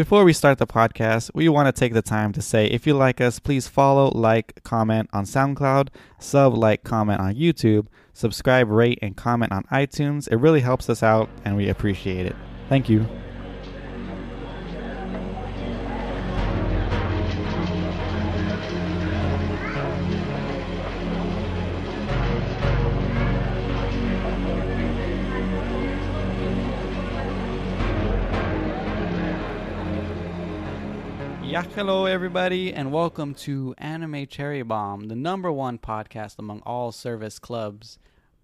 Before we start the podcast, we want to take the time to say if you like us, please follow, like, comment on SoundCloud, sub, like, comment on YouTube, subscribe, rate, and comment on iTunes. It really helps us out and we appreciate it. Thank you. Yeah, hello everybody, and welcome to Anime Cherry Bomb, the number one podcast among all service clubs.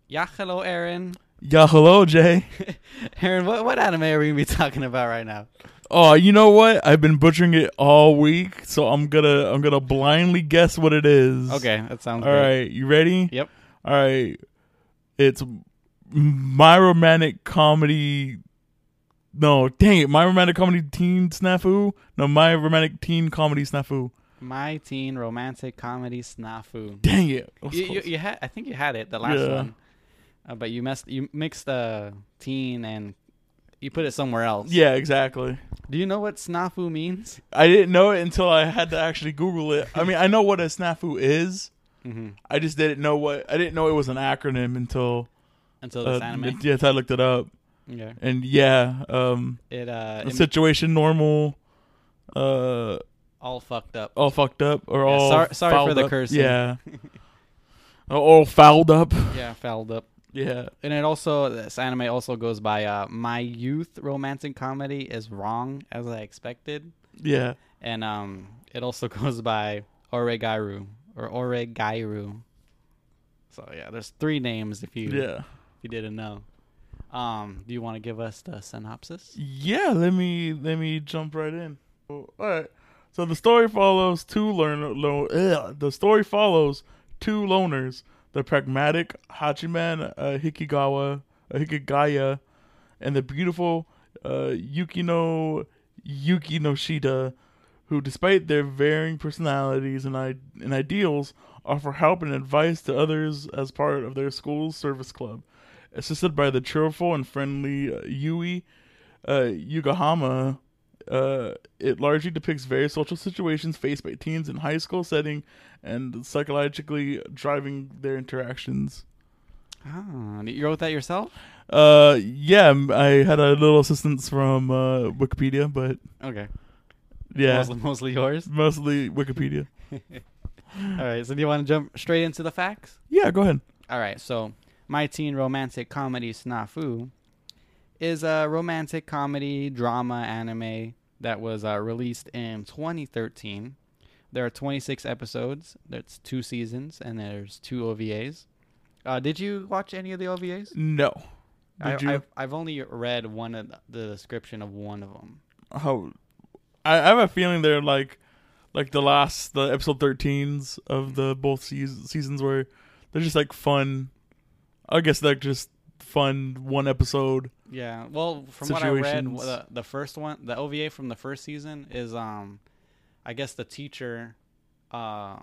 Yeah, hello Aaron. Yeah, hello, Jay. Aaron, what, what anime are we gonna be talking about right now? Oh, you know what? I've been butchering it all week, so I'm gonna I'm gonna blindly guess what it is. Okay, that sounds All right, you ready? Yep. All right. It's my romantic comedy. No, dang it! My romantic comedy teen snafu. No, my romantic teen comedy snafu. My teen romantic comedy snafu. Dang it! I You, you, you had, I think you had it the last Yeah. one, uh, but you messed, you mixed the teen and you put it somewhere else. yeah, exactly. Do you know what snafu means? I didn't know it until I had to actually Google it. I mean, I know what a snafu is. Mm-hmm. I just didn't know what I didn't know it was an acronym until Until this uh, anime. yes, I looked it up. Yeah. And yeah, um, It uh, it situation normal, uh, all fucked up. all fucked up or Yeah, all sorry- sorry for the up. cursing. Yeah, all fouled up. Yeah, fouled up. Yeah, And it also this anime also goes by uh, my youth romantic comedy is wrong as I expected, yeah. and um, it also goes by Oregairu or Oregairu. So yeah, there's three names if you Yeah. if you didn't know. Um, do you want to give us the synopsis? Yeah, let me let me jump right in. All right. So the story follows two learn lo, the story follows two loners, the pragmatic Hachiman uh, Hikigawa uh, Hikigaya and the beautiful uh, Yukino Yukinoshita who despite their varying personalities and I- and ideals offer help and advice to others as part of their school's service club. Assisted by the cheerful and friendly uh, Yui uh, Yuigahama, uh, it largely depicts various social situations faced by teens in high school setting and psychologically driving their interactions. Ah, you wrote that yourself? Uh, yeah, I had a little assistance from uh, Wikipedia, but Okay. yeah, Mostly, mostly yours. mostly Wikipedia. All right. So do you want to jump straight into the facts? Yeah, go ahead. All right, so my teen romantic comedy Snafu is a romantic comedy drama anime that was uh, released in 2013. There are 26 episodes. That's two seasons, and there's two OVAs. Uh, did you watch any of the OVAs? No. Did I, you? I've, I've only read one of the, description of one of them. Oh, I, I have a feeling they're like like the last the episode 13s of the both seas- seasons where they're just like fun I guess they're just fun one episode Yeah, well, from what I read, Situations. the, the first one, the OVA from the first season is, um, I guess the teacher, uh,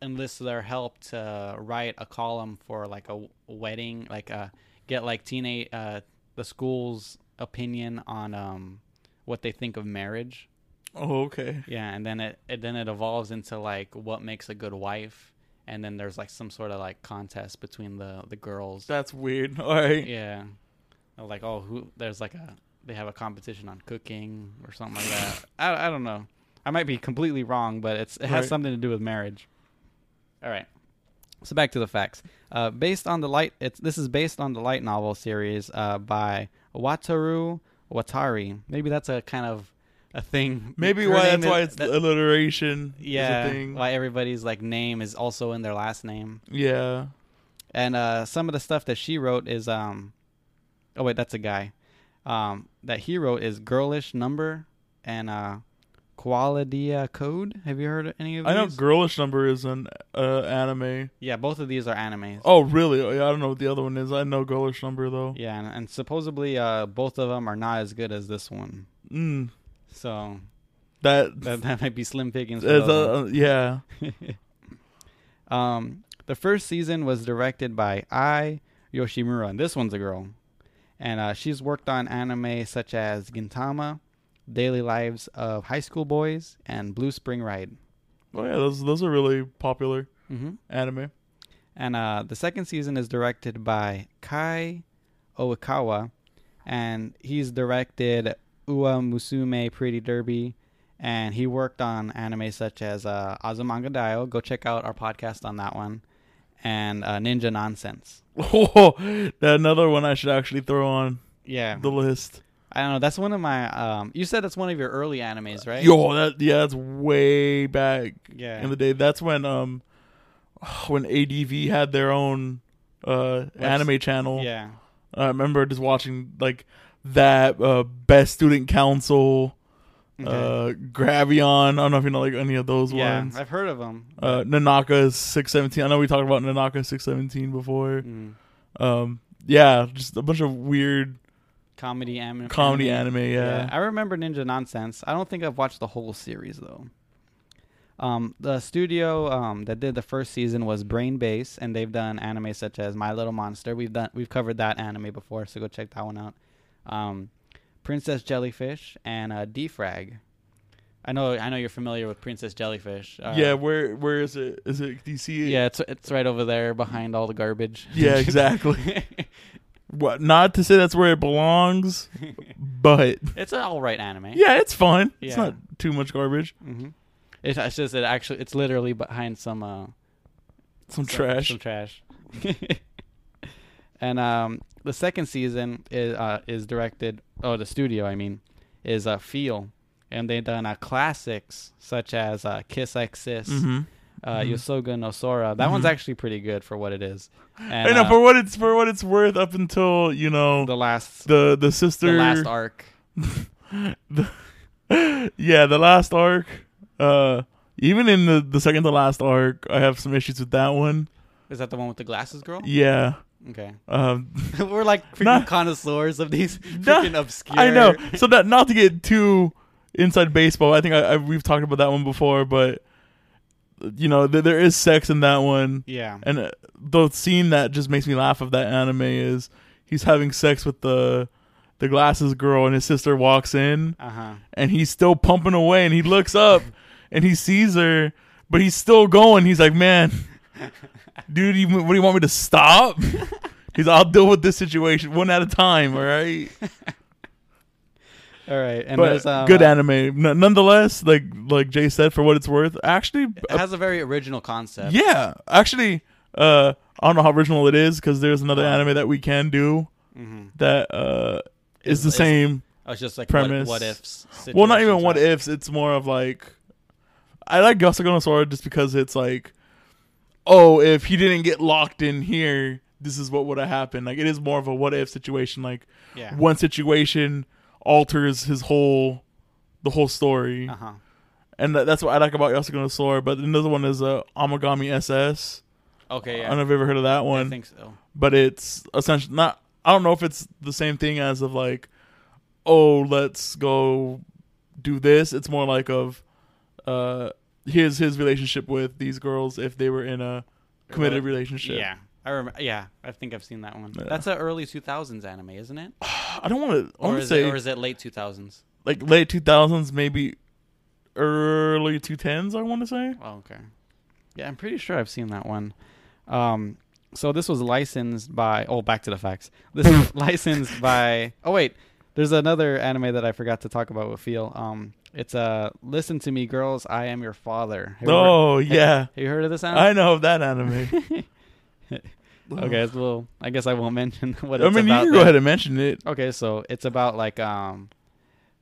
enlists their help to write a column for like a wedding, like uh, get like teenage, uh, the school's opinion on um, what they think of marriage. oh okay Yeah, and then it, it then it evolves into like what makes a good wife, and then there's like some sort of like contest between the the girls. that's weird all right Yeah. Like oh who there's like a they have a competition on cooking or something like that. I, I don't know. I might be completely wrong, but it's it has Right. something to do with marriage. All right. So back to the facts. Uh, based on the light, it's this is based on the light novel series uh, by Wataru Watari. Maybe that's a kind of a thing. maybe Her why that's is- why it's that- alliteration is a yeah. thing. Why everybody's like name is also in their last name. yeah And uh, some of the stuff that she wrote is um, oh wait, that's a guy. Um, that he wrote is girlish number and uh, Qualidea Code. Have you heard of any of these? I know girlish number is an uh, anime Yeah, both of these are animes. oh really Oh, yeah, I don't know what the other one is I know girlish number though Yeah, and, and supposedly uh, both of them are not as good as this one. mm, So that, that that might be slim pickings. For is, those ones. uh, yeah Um, the first season was directed by Ai Yoshimura, and this one's a girl. And uh, she's worked on anime such as Gintama, Daily Lives of High School Boys, and Blue Spring Ride. Oh yeah, those those are really popular Mm-hmm. anime. And uh, the second season is directed by Kai Oikawa, and he's directed Uma Musume Pretty Derby, and he worked on anime such as uh, Azumanga Daioh. Go check out our podcast on that one, and uh, Ninja Nonsense. Oh, that another one I should actually throw on Yeah, the list. I don't know. That's one of my. Um, you said that's one of your early animes, right? Yo, that yeah, that's way back yeah. in the day. That's when um when ADV had their own uh anime channel. yeah. I remember just watching like that uh best student council Okay. uh Gravion. I don't know if you know like any of those ones. yeah, ones. I've heard of them. Uh Nanaka 617. I know we talked about Nanaka 617 before. Mm. Um yeah, just a bunch of weird Comedy anime. comedy anime, yeah. I remember Ninja Nonsense. I don't think I've watched the whole series though. Um, the studio um, that did the first season was Brain Base, and they've done anime such as My Little Monster. We've done we've covered that anime before, so go check that one out. Um, Princess Jellyfish and uh, Defrag. I know I know you're familiar with Princess Jellyfish. Uh, yeah, where where is it? Is it do you see it? yeah, it's it's right over there behind all the garbage. Yeah, exactly. What not to say that's where it belongs, but it's an all right anime. yeah, it's fun. It's not too much garbage. hmm It's, it's just that actually it's literally behind some uh, Some trash. Some trash. and um, the second season is uh, is directed. Oh, the studio, I mean, is uh, Feel, and they've done uh, classics such as uh, Kiss X Sis, Mm-hmm. uh, Mhm. Yosuga no Sora. That one's Mhm. actually pretty good for what it is. And, I know uh, for what it's for what it's worth up until you know the last the the sister the last arc. the- yeah the last arc. Uh, even in the the second to last arc, I have some issues with that one. Is that the one with the glasses girl? Yeah. Okay, Um, we're like freaking Nah. connoisseurs of these freaking obscure. I know. So that not to get too inside baseball, I think I, I we've talked about that one before, but you know th- there is sex in that one, Yeah. and uh, the scene that just makes me laugh of that anime is he's having sex with the the glasses girl, and his sister walks in, Uh huh. and he's still pumping away, and he looks up, and he sees her, but he's still going. He's like, man. Dude, you, what do you want me to stop? He's, I'll deal with this situation one at a time. All right. All right, and but there's um, good uh, anime. N- nonetheless, like like Jay said, for what it's worth, actually, It has a very original concept. yeah, actually, uh, I don't know how original it is because there's another Uh. anime that we can do hmm that uh is Is- the same. I was just like Premise. What, what ifs? Well, not even what ifs. It's more of like I like Yosuga no Sora just because it's like, oh, if he didn't get locked in here, this is what would have happened. Like it is more of a what if situation. Like Yeah. one situation alters his whole the whole story. Uh huh. and that, that's what I like about Yasuko Sword. But another one is uh, Amagami SS. Okay. I don't know if you've ever heard of that one. I think so. but it's essentially not. I don't know if it's the same thing as of like, oh, let's go do this. It's more like of, uh, his his relationship with these girls if they were in a committed relationship. Yeah. I remember. Yeah, I think I've seen that one. Yeah. That's an early 2000s anime, isn't it? I don't want to. I Or want to is say it, or is it late 2000s? like late two thousands, maybe early two tens. I want to say. Oh, okay. Yeah, I'm pretty sure I've seen that one. Um, so this was licensed by. Oh, back to the facts. This is licensed by. Oh wait, there's another anime that I forgot to talk about with Feel. Um, it's uh, listen to me, girls. I am your father. Have you ever- Oh yeah, have you heard of this anime? I know of that anime. okay, so well, I guess I won't mention what I it's mean, you can go ahead and mention it. Okay, so it's about like um,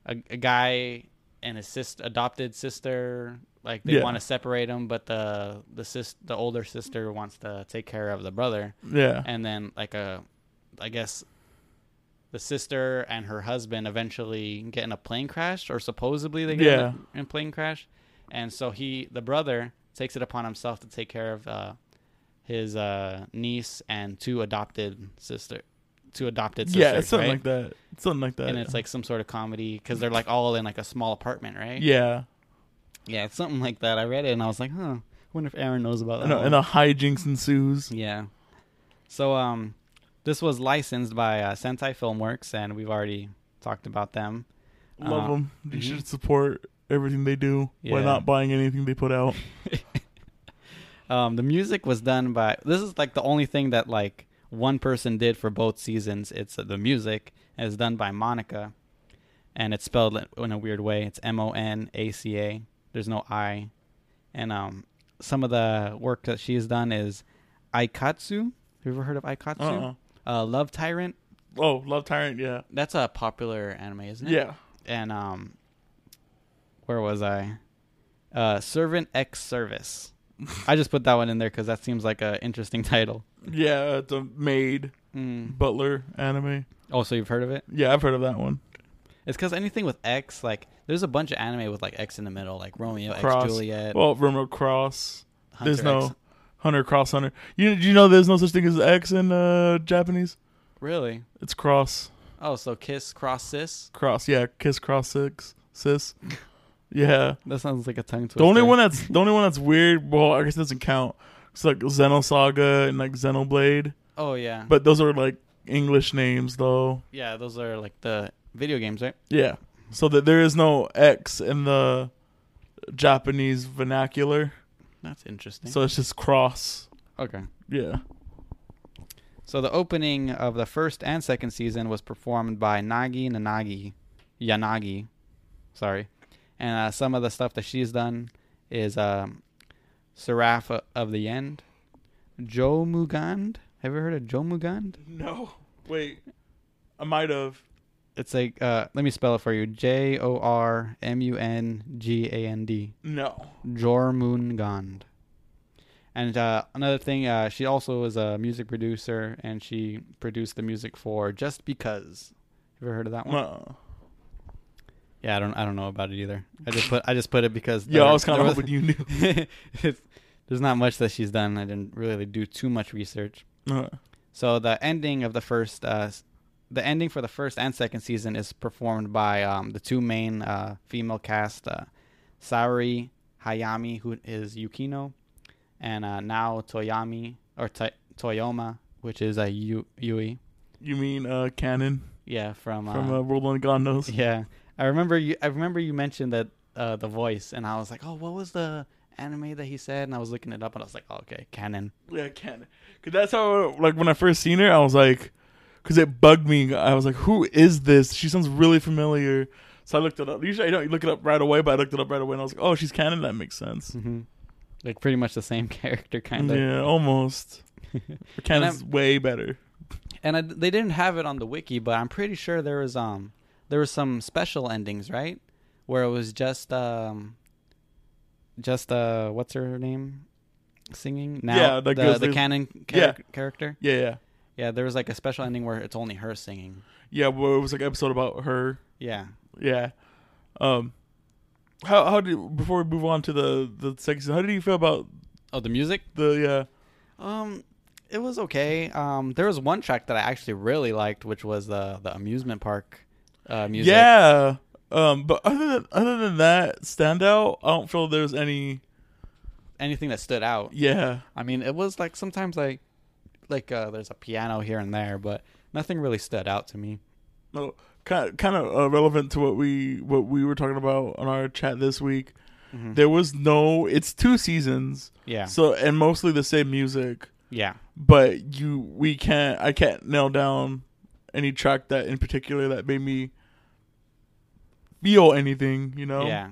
a, a guy and his sister, adopted sister. Like they Yeah. want to separate them, but the the sis the older sister wants to take care of the brother, Yeah. and then like a, I guess. The sister and her husband eventually get in a plane crash, or supposedly they get in Yeah. a- in a plane crash, and so he, the brother, takes it upon himself to take care of uh, his uh, niece and two adopted sister, two adopted sisters. yeah, something right? like that. Something like that. and it's like some sort of comedy because they're like all in like a small apartment, right? yeah, yeah, it's something like that. I read it and I was like, huh, I wonder if Aaron knows about that. and a, one. and a hijinks ensues. yeah. So um, this was licensed by uh, Sentai Filmworks, and we've already talked about them. Love Uh, them. You mhm. should support everything they do by Yeah. not buying anything they put out. Um, the music was done by. This is like the only thing that like one person did for both seasons. It's uh, the music, and it's done by Monica, and it's spelled in- in a weird way. It's M O N A C A. There's no I, and um, some of the work that she has done is Aikatsu. Have you ever heard of Aikatsu? Uh-uh. Uh, Love Tyrant. Oh, Love Tyrant. Yeah. That's a popular anime, isn't it? Yeah. And um, where was I? Uh, Servant X Service. I just put that one in there because that seems like a interesting title. Yeah. It's a maid Mm. butler anime. Oh, so you've heard of it? Yeah, I've heard of that one. It's because anything with X, like there's a bunch of anime with like X in the middle, like Romeo Cross. X Juliet. Well, Remote Cross. Hunter there's no X. Hunter Cross Hunter. You do you know there's no such thing as X in uh, Japanese. Really? It's cross Oh, so Kiss Cross Sis. cross. Yeah, kiss cross six sis. Yeah. That sounds like a tongue twister. The only one that's the only one that's weird. Well, I guess it doesn't count. It's like Xenosaga and like Xenoblade, Oh yeah. but those are like English names though. yeah, those are like the video games, right? Yeah. So that there is no X in the Japanese vernacular. That's interesting. So it's just cross. okay. Yeah. So the opening of the first and second season was performed by Nagi Nanagi, Yanagi, sorry, and uh, some of the stuff that she's done is um, Seraph of the End, Jormungand. Have you heard of Jormungand? No. Wait. I might have. It's like uh, let me spell it for you: J O R M U N G A N D. No. Jormungand. And uh, another thing, uh, she also is a music producer, and she produced the music for "Just Because." Have you ever heard of that one? Uh, Yeah, I don't. I don't know about it either. I just put. I just put it because. yeah, I was kind of hoping you knew. it's, there's not much that she's done. I didn't really do too much research. Uh, So the ending of the first, uh, the ending for the first and second season is performed by um, the two main uh, female cast, uh, Saori Hayami, who is Yukino, and uh, Nao Toyami or Toy Toyoma, which is a Yu- Yui. you mean uh, Kanon Yeah, from, uh, from uh, World Only God Knows? yeah. I remember you. I remember you mentioned that uh, the voice, and I was like, oh, what was the anime that he said? And I was looking it up, and I was like, oh, okay, Kanon. Yeah, Kanon. Cause that's how like when I first seen her, I was like, cause it bugged me. I was like, who is this? She sounds really familiar. So I looked it up. Usually I don't look it up right away, but I looked it up right away, and I was like, oh, she's Kanon. That makes sense. hmm Like pretty much the same character, kind of. Yeah, almost. Kanon's way better. and I, they didn't have it on the wiki, but I'm pretty sure there was um there was some special endings, right? Where it was just um just uh what's her name singing now Yeah, the the with- Kanon Yeah. character. Yeah, yeah, Yeah, there was like a special ending where it's only her singing. yeah. Well, it was like an episode about her. Yeah. Yeah. Um. How how did before we move on to the the section? How did you feel about Oh, the music? the yeah? Um it was okay. Um there was one track that I actually really liked which was the the amusement park uh music. Yeah. Um. But other than other than that standout, I don't feel there's any. Anything that stood out. Yeah. I mean, it was like sometimes like like uh there's a piano here and there, but nothing really stood out to me. No. Kind of, kind of uh, relevant to what we what we were talking about on our chat this week. Mhm. There was no. It's two seasons. Yeah. So and mostly the same music, Yeah. but you we can't. I can't nail down any track that in particular that made me feel anything. You know. Yeah.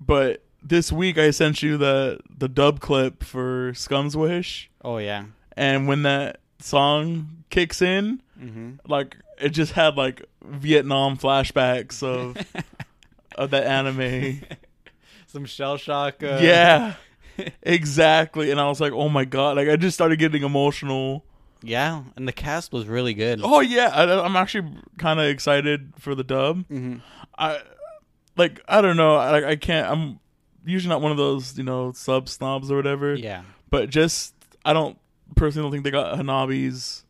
But this week I sent you the the dub clip for Scum's Wish, Oh yeah. And when that song kicks in, Mhm. like it just had like Vietnam flashbacks of of that anime. Some shell shock. Uh, yeah, exactly. And I was like, oh my god! Like I just started getting emotional. Yeah, and the cast was really good. Oh yeah, I, I'm actually kind of excited for the dub. hmm I like I don't know. I I can't. I'm usually not one of those you know sub snobs or whatever. Yeah. but just I don't personally don't think they got Hanabi's.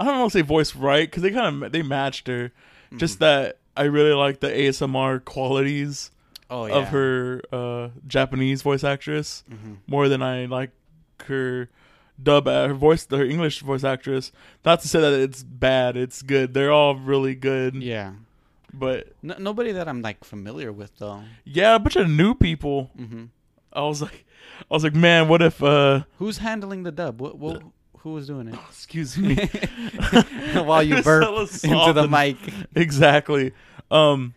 I don't want to say voice right because they kind of they matched her. Just Mhm. that I really like the ASMR qualities oh yeah. of her uh, Japanese voice actress hmm more than I like her dub uh, her voice her English voice actress. Not to say that it's bad, it's good. They're all really good. Yeah. But nobody that I'm like familiar with though. yeah, a bunch of new people. hmm I was like, I was like, man, what if? uh Who's handling the dub? What, what, who was doing it? Excuse me. While you burp into the mic. exactly. Um,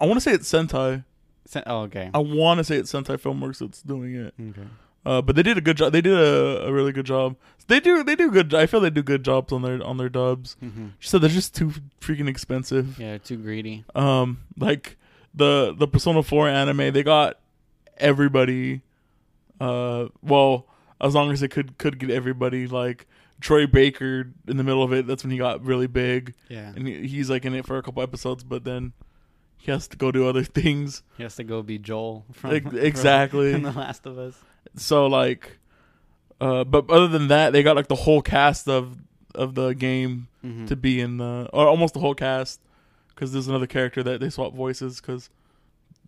I want to say it's Sentai. Sen- Oh, okay. I want to say it's Sentai Filmworks that's doing it. Okay. Uh, but they did a good job. They did a, a really good job. They do. They do good. I feel they do good jobs on their on their dubs. hmm She said they're just too freaking expensive. Yeah, too greedy. Um, like the the Persona Four anime, they got everybody. Uh, well, as long as it could could get everybody. Like Troy Baker in the middle of it. That's when he got really big, Yeah. and he, he's like in it for a couple episodes, but then he has to go do other things. He has to go be Joel from Ex- from- exactly. The Last of Us. So like, uh, but other than that, they got like the whole cast of of the game hmm to be in the or almost the whole cast because there's another character that they swap voices because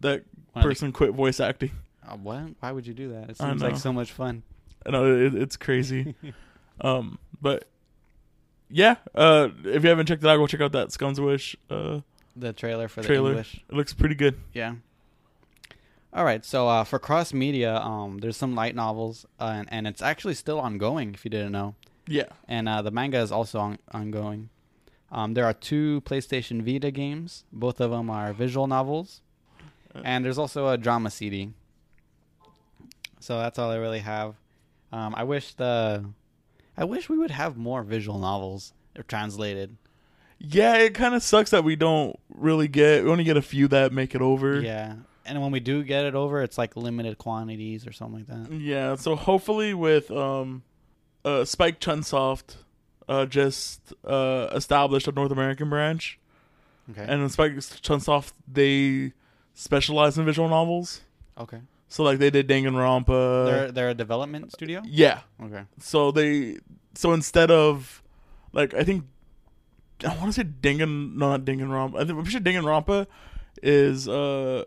that person quit voice acting. Uh, what? Why would you do that? It I seems like so much fun. I know it, it's crazy. um, but yeah, uh, if you haven't checked it out, go check out that Scum's Wish. Uh, The trailer for the English. it looks pretty good. Yeah. All right. So uh, for cross media, um, there's some light novels, uh, and, and it's actually still ongoing. If you didn't know, Yeah, and uh, the manga is also on- ongoing. Um, there are two PlayStation Vita games. Both of them are visual novels, and there's also a drama CD. So that's all I really have. Um, I wish the, I wish we would have more visual novels translated. yeah. It kind of sucks that we don't really get. We only get a few that make it over. Yeah, and when we do get it over, it's like limited quantities or something like that. Yeah, so hopefully with um uh Spike Chunsoft uh just uh established a North American branch Okay. and Spike Chunsoft they specialize in visual novels. okay. So like they did Danganronpa. They're they're a development studio. yeah. Okay. So they so instead of like I think I want to say Dangan no not Danganronpa. I think I'm sure Danganronpa is uh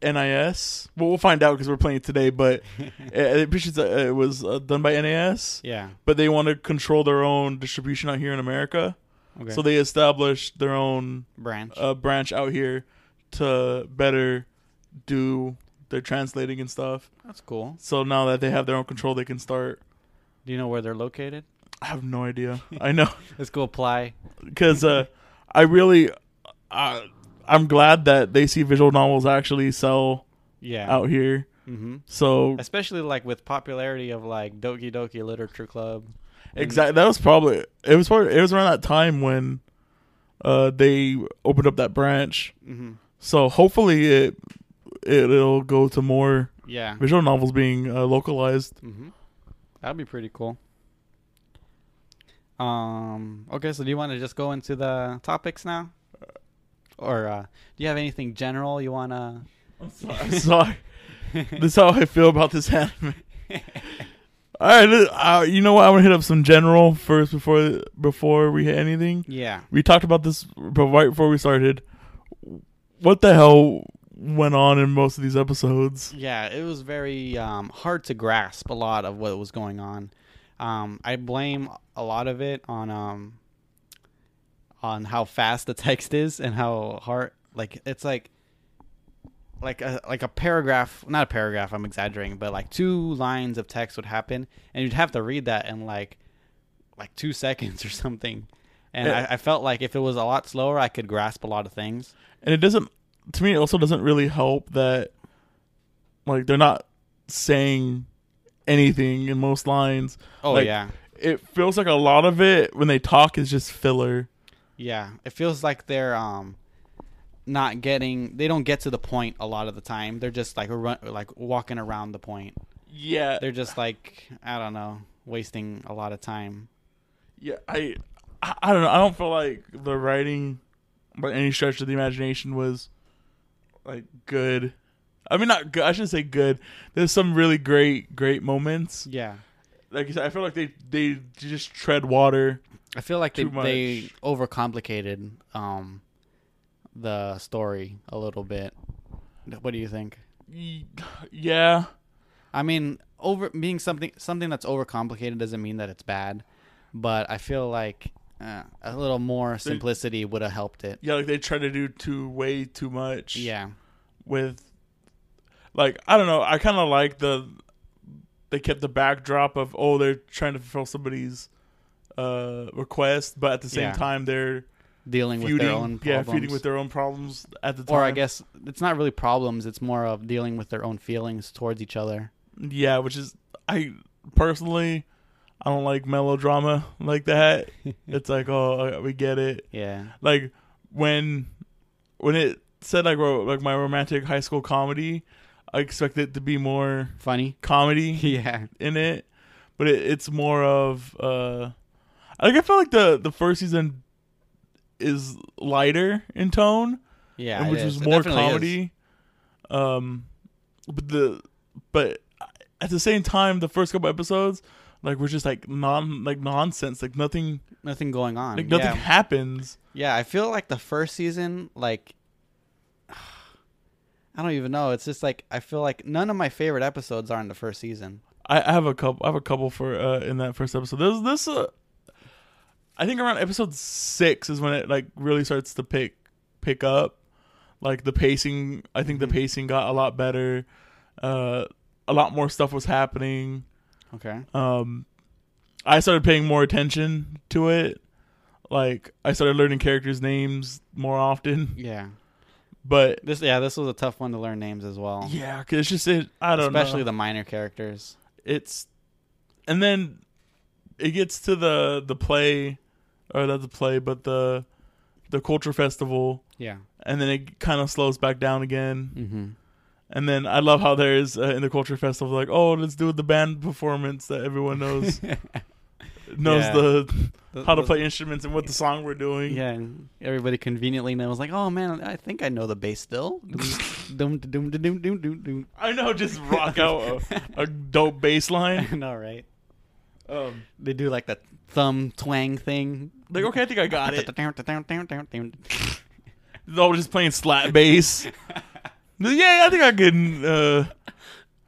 NIS. Well, we'll find out because we're playing it today. But it, that it was uh, done by NAS. Yeah. but they want to control their own distribution out here in America. Okay. So they established their own branch. uh, branch out here to better do their translating and stuff. That's cool. So now that they have their own control, they can start. Do you know where they're located? I have no idea. I know Let's go apply. because uh, I really, uh, I'm glad that they see visual novels actually sell Yeah. out here. Mm-hmm. So Especially like with popularity of like Doki Doki Literature Club. exactly that was probably it was probably it was around that time when uh, they opened up that branch. Mhm. So hopefully it, it it'll go to more Yeah. visual novels being uh, localized. Mm-hmm. That'd be pretty cool. Um. Okay. So do you want to just go into the topics now, or uh, do you have anything general you wanna? I'm sorry. this is how I feel about this anime. All right, uh, you know what? I'm gonna hit up some general first before before we hit anything. yeah. We talked about this right before we started. What the hell went on in most of these episodes? Yeah, it was very um, hard to grasp a lot of what was going on. Um, I blame a lot of it on um, on how fast the text is and how hard like it's like like a like a paragraph not a paragraph i'm exaggerating but like two lines of text would happen and you'd have to read that in like like two seconds or something and Yeah. I, I felt like if it was a lot slower i could grasp a lot of things And it doesn't. To me, it also doesn't really help that, like, they're not saying anything in most lines. oh Like- yeah It feels like a lot of it when they talk is just filler. Yeah, it feels like they're um not getting they don't get to the point a lot of the time. They're just like run, like walking around the point. Yeah, They're just like I don't know, wasting a lot of time. yeah. I, I, I don't know. I don't feel like the writing, by any stretch of the imagination, was like good. I mean, not good. I shouldn't say good. There's some really great, great moments. Yeah. Like you said, I feel like they they just tread water. I feel like they Too they much. overcomplicated um the story a little bit. What do you think? Yeah, I mean, over being something something that's overcomplicated doesn't mean that it's bad, but I feel like uh, a little more simplicity would have helped it. yeah, like they try to do too way too much. Yeah. with like I don't know. I kind of like the they kept the backdrop of oh they're trying to fulfill somebody's uh request, but at the same Yeah. time they're Dealing with their own yeah problems. feuding with their own problems at the time. or I guess it's not really problems. It's more of dealing with their own feelings towards each other. yeah, which is I personally I don't like melodrama like that. it's like oh we get it. Yeah. Like when when it said like ro- like my romantic high school comedy, I expect it to be more Funny. comedy. Yeah. in it, but it, it's more of uh, like I feel like the the first season is lighter in tone, Yeah. which is. was more definitely is. comedy. Um, but the but at the same time, the first couple episodes like were just like non like nonsense, like nothing Nothing going on. like nothing yeah. happens. Yeah, I feel like the first season, like, I don't even know. It's just like I feel like none of my favorite episodes are in the first season. I, I have a couple. I have a couple for uh, in that first episode. There's this. Uh, I think around episode six is when it like really starts to pick pick up. Like the pacing, I think the Mhm. pacing got a lot better. Uh, a lot more stuff was happening. Okay. Um, I started paying more attention to it. Like I started learning characters' names more often. Yeah. But This yeah, this was a tough one to learn names as well. yeah, 'cause it's just it. I don't know. Especially the minor characters. it's and then it gets to the the play or not the play but the the culture festival Yeah. and then it kind of slows back down again Mm-hmm. And then i love how there's uh, in the culture festival like oh let's do the band performance that everyone knows knows Yeah. the how to play instruments and what the song we're doing Yeah, and everybody conveniently knows. Like, oh man, I think I know the bass still. doom, doom, doom, doom, doom, doom, doom. i know just rock out a, a dope bass line I know, right? um They do like the thumb twang thing. like okay i think i got it it. they're all just playing slap bass yeah i think i can uh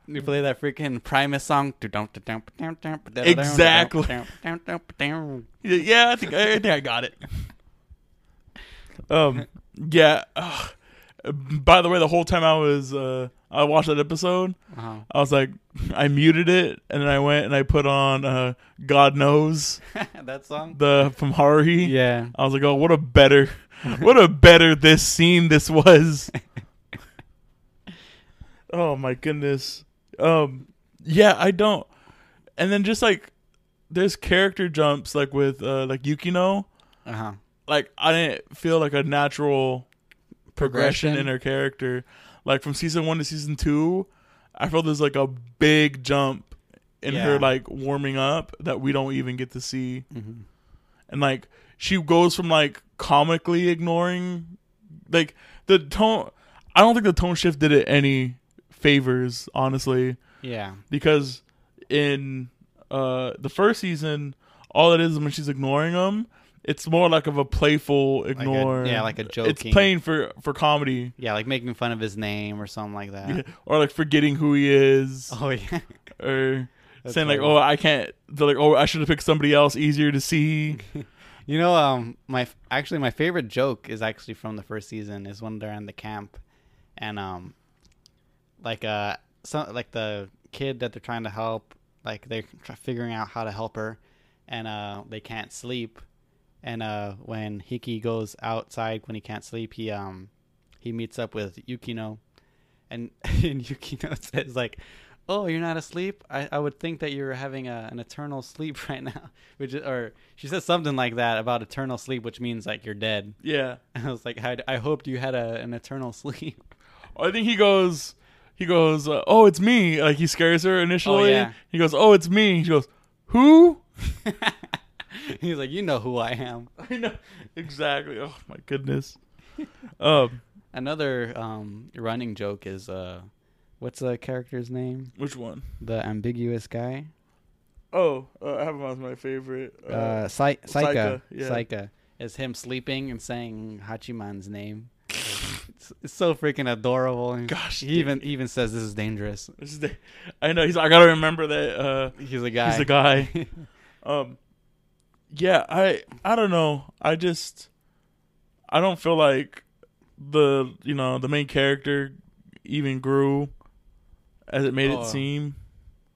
You play that freaking Primus song. Exactly. Yeah, I think I, I think I got it. Um, yeah. ugh. By the way, the whole time I was uh, I watched that episode, Uh-huh. I was like, I muted it, and then I went and I put on uh, God knows that song. the from Haruhi. Yeah. I was like, oh, what a better, what a better this scene this was. Oh my goodness. Um, yeah, I don't. And then just like, there's character jumps like with uh, like Yukino. Uh huh. Like I didn't feel like a natural progression, Progression? in her character. Like from season one to season two, I felt there's like a big jump in her like warming up that we don't even get to see hmm and like she goes from like comically ignoring like the tone i don't think the tone shift did it any favors honestly Yeah. because in uh the first season all it is when she's ignoring them it's more like of a playful a- ignore yeah, like a joke. it's playing for for comedy Yeah, like making fun of his name or something like that. or like forgetting who he is Oh yeah. or That's saying like oh i can't they're like oh i should have picked somebody else easier to see You know, um, my actually my favorite joke is actually from the first season. Is when they're in the camp, and um, like uh, some like the kid that they're trying to help, like they're figuring out how to help her, and uh, they can't sleep, and uh, when Hiki goes outside when he can't sleep, he um, he meets up with Yukino, and and Yukino says like. Oh, you're not asleep? I, I would think that you're having a, an eternal sleep right now, which is, or she says something like that about eternal sleep, which means like you're dead. yeah I was like, I, I hoped you had a, an eternal sleep. I think he goes, he goes, uh, oh, it's me. Like he scares her initially. yeah. He goes, oh, it's me. She goes, who? He's like, you know who I am. I know exactly. Oh my goodness. Um, Another um, running joke is uh, what's the character's name? which one? The ambiguous guy. Oh, uh, I have him as my favorite. Uh, Uh, Saika. Saika, yeah. Saika is him sleeping and saying Hachiman's name. It's, it's so freaking adorable. And Gosh, he even even says this is dangerous. this is the- I know. He's. I gotta remember that. Uh, He's a guy. he's a guy. um, yeah, I I don't know. I just I don't feel like the you know the main character even grew as it made Oh. it seem.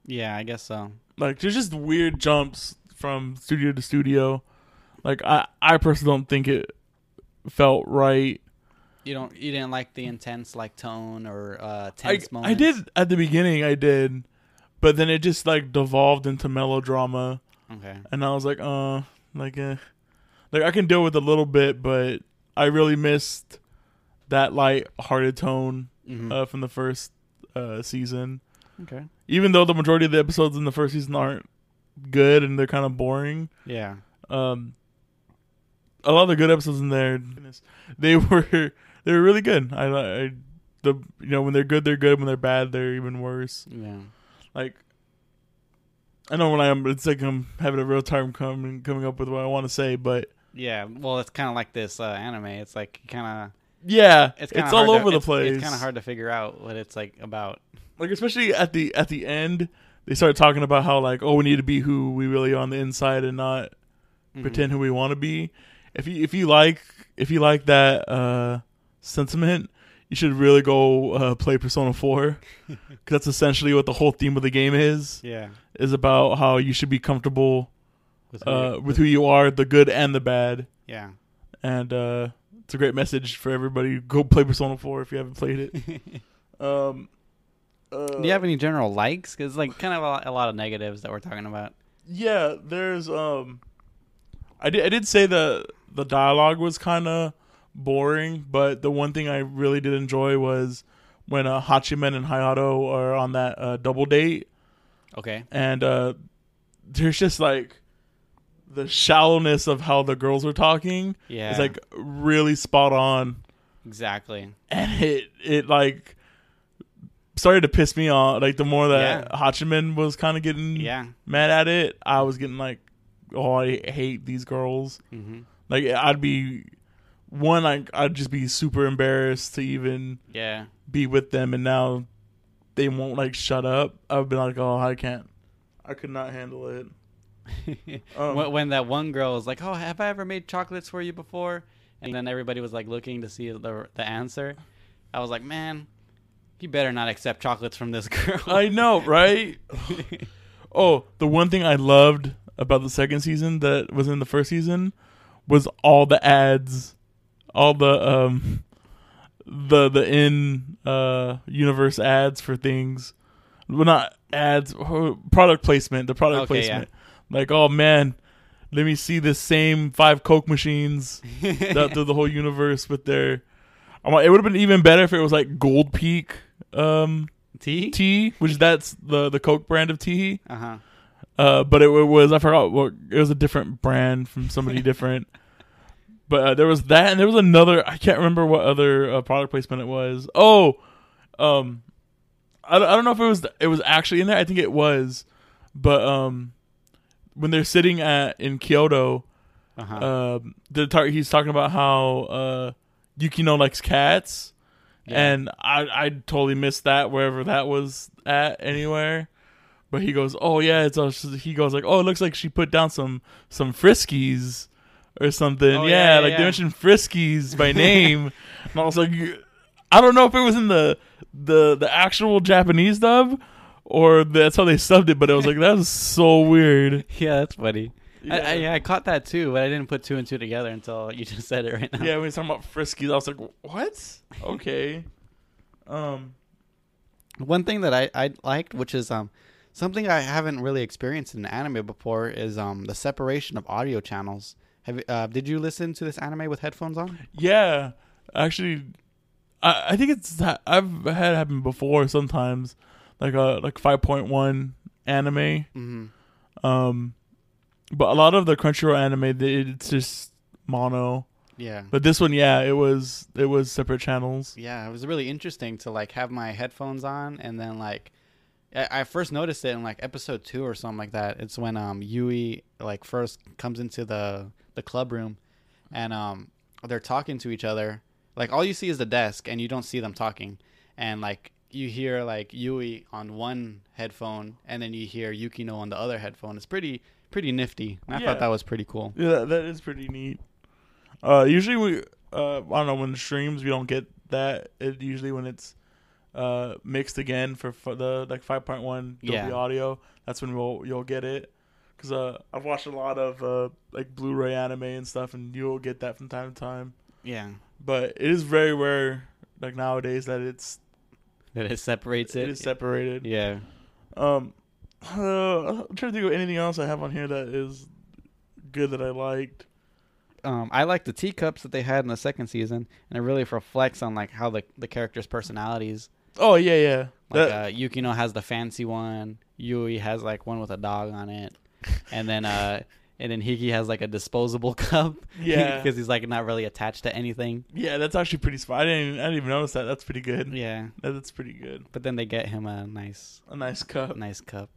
Yeah, I guess so. Like there's just weird jumps from studio to studio. Like I I personally don't think it felt right. You don't you didn't like the intense like tone or uh I, tense moments. I did at the beginning. I did, but then it just like devolved into melodrama. Okay. and I was like, uh, like, uh, like I can deal with a little bit, but I really missed that light-hearted tone Mhm. uh, from the first uh, season. okay. Even though the majority of the episodes in the first season aren't good and they're kind of boring, Yeah. um, a lot of the good episodes in there, they were they were really good. I, I the you know when they're good they're good when they're bad they're even worse. Yeah. Like I know when I'm it's like I'm having a real time coming coming up with what I want to say, but Yeah. Well, it's kind of like this uh, anime. It's like kind of yeah, it's it's, all over the place. It's kind of hard to figure out what it's like about. Like especially at the at the end, they start talking about how like oh we need to be who we really are on the inside and not Mhm. pretend who we want to be. If you if you like if you like that uh, sentiment, you should really go uh, play Persona Four because that's essentially what the whole theme of the game is. Yeah. Is about how you should be comfortable With who uh, you- with who you are, the good and the bad. yeah. And uh, it's a great message for everybody. Go play Persona Four if you haven't played it. Um, uh, Do you have any general likes? Because like kind of a lot, a lot of negatives that we're talking about. Yeah, there's um I did I did say the the dialogue was kind of boring, but the one thing I really did enjoy was when uh, Hachiman and Hayato are on that uh, double date Okay. and uh there's just like the shallowness of how the girls are talking Yeah. It's like really spot on exactly. and it it like started to piss me off like the more that Yeah. Hachiman was kind of getting Yeah. mad at it, I was getting like, oh, I hate these girls. hmm Like I'd be one, like I'd just be super embarrassed to even Yeah. be with them, and now they won't like shut up. I've been like, oh, I can't, I could not handle it. Um, when, when that one girl was like, "Oh, have I ever made chocolates for you before?" and then everybody was like looking to see the the answer, I was like, "Man, you better not accept chocolates from this girl." I know, right? oh, the one thing I loved about the second season that was in the first season was all the ads, all the um the the in uh universe ads for things. Well, not ads, product placement, the product Okay, yeah. placement. Like, oh man, let me see the same five Coke machines that through the whole universe with their. Like, It would have been even better if it was like Gold Peak um, Tea. tea, which that's the the Coke brand of tea. Uh huh. Uh, but it, was I forgot what it was a different brand from somebody different. But uh, there was that, and there was another. I can't remember what other uh, product placement it was. Oh, um, I, don't- I don't know if it was it was actually in there. I think it was, but um, when they're sitting at in Kyoto, Uh huh. um, the tar- he's talking about how uh, Yukino likes cats, Yeah. and I I totally missed that wherever that was at anywhere. But he goes, oh yeah, it's a, he goes like, oh, it looks like she put down some some friskies or something. Oh, yeah, yeah, like yeah. they mentioned friskies by name, and I was like, I don't know if it was in the the the actual Japanese dub or that's how they subbed it, but I was like that was so weird. yeah, that's funny. I, I, Yeah. yeah, I caught that too, but I didn't put two and two together until you just said it right now. yeah, when he's talking about friskies, I was like, "What? Okay." um, One thing that I, I liked, which is um something I haven't really experienced in anime before, is um the separation of audio channels. Have you- uh, did you listen to this anime with headphones on? yeah, actually, I I think it's I've had it happen before sometimes, like a like five point one anime. Mm-hmm. Um, but a lot of the Crunchyroll anime, they- it's just mono. Yeah. But this one, yeah, it was it was separate channels. Yeah, it was really interesting to like have my headphones on and then like I I first noticed it in like episode two or something like that. It's when um Yui like first comes into the the club room and um they're talking to each other. Like all you see is the desk and you don't see them talking. And like you hear like Yui on one headphone, and then you hear Yukino on the other headphone. It's pretty pretty nifty. And I Yeah. thought that was pretty cool. Yeah, that, that is pretty neat. Uh, usually we, uh, I don't know, when streams we don't get that. It usually when it's uh mixed again for, for the like 5.1 Dolby Yeah. audio, that's when we'll you'll get it. Cause uh, I've watched a lot of uh like Blu-ray anime and stuff, and you'll get that from time to time. Yeah, But it is very rare, like nowadays, that it's that it separates it. it is separated. Yeah. Um, uh, I'm trying to think of anything else I have on here that is good that I liked. um, I like the teacups that they had in the second season, and it really reflects on like how the the characters' personalities. Oh yeah, yeah. Like That- uh, Yukino has the fancy one, Yui has like one with a dog on it, and then uh, and then Hiki has like a disposable cup. Yeah. because he's like not really attached to anything. Yeah, that's actually pretty smart. I didn't, I didn't even notice that. That's pretty good. Yeah, That- That's pretty good. but then they get him a nice A nice cup. nice cup.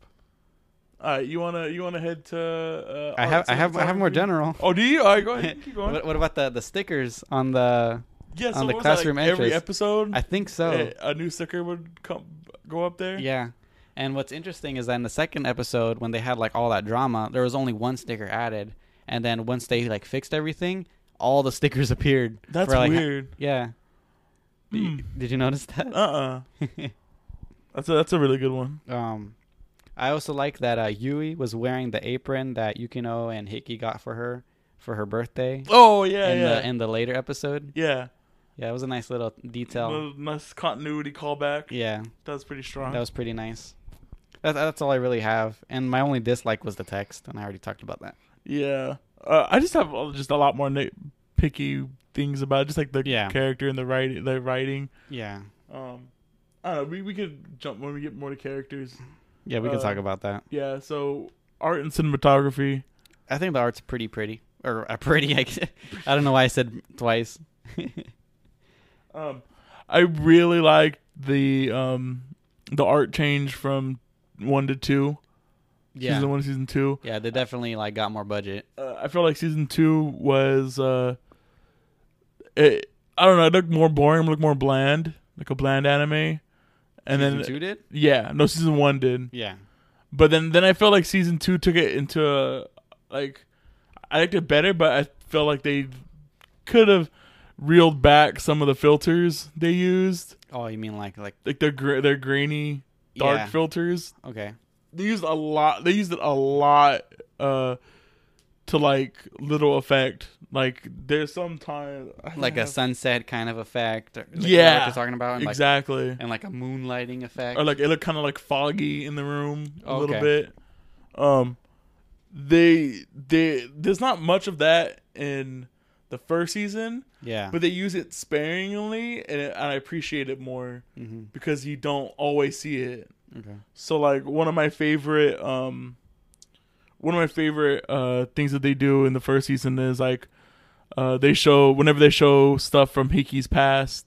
All right, you wanna you wanna head to? Uh, I have I have I have more general. Oh, do you? All right, go ahead. Keep going. What, what about the the stickers on the? yeah, so on the was that, like, classroom every episode, I think so. eh, a new sticker would come go up there. Yeah. And what's interesting is that in the second episode, when they had like all that drama, there was only one sticker added, and then once they like fixed everything, all the stickers appeared. that's for, like, ha- weird. Yeah. Did you- Hmm. Did you notice that? Uh uh That's a that's a really good one. um, I also like that uh, Yui was wearing the apron that Yukino and Hiki got for her for her birthday Oh yeah, in yeah, the in the later episode. yeah. Yeah, it was a nice little detail. Nice continuity callback. Yeah, That was pretty strong. that was pretty nice. That, that's all I really have. And my only dislike was the text, and I already talked about that. Yeah, uh, I just have uh, just a lot more picky things about it, just like the Yeah. character and the writing. The writing. Yeah. Um, I don't know. We we could jump when we get more to characters. Yeah, we can Uh, talk about that. Yeah. So art and cinematography. I think the art's pretty pretty. Or uh, pretty. I. I don't know why I said twice. Um, I really like the um the art change from one to two. yeah. Season one, season two. Yeah, they definitely like got more budget. Uh, I feel like season two was uh, it. I don't know. It looked more boring. It looked more bland, like a bland anime. And Season then two did. yeah, no, season one did. Yeah. But then then I felt like season two took it into a like I liked it better, but I felt like they could have reeled back some of the filters they used, Oh, you mean like like like their gra- their grainy dark Yeah. filters. okay. They used a lot. They used it a lot uh, to like little effect. Like there's some time Like a sunset kind of effect. Or, like, Yeah, what you're talking about. And like, exactly. and like a moonlighting effect. or like it looked kind of like foggy in the room a Oh, little bit. Um, they they there's not much of that in the first season, yeah. but they use it sparingly, and, it, and I appreciate it more hmm because you don't always see it. Okay. So like one of my favorite um one of my favorite uh things that they do in the first season is like uh they show whenever they show stuff from Hiki's past,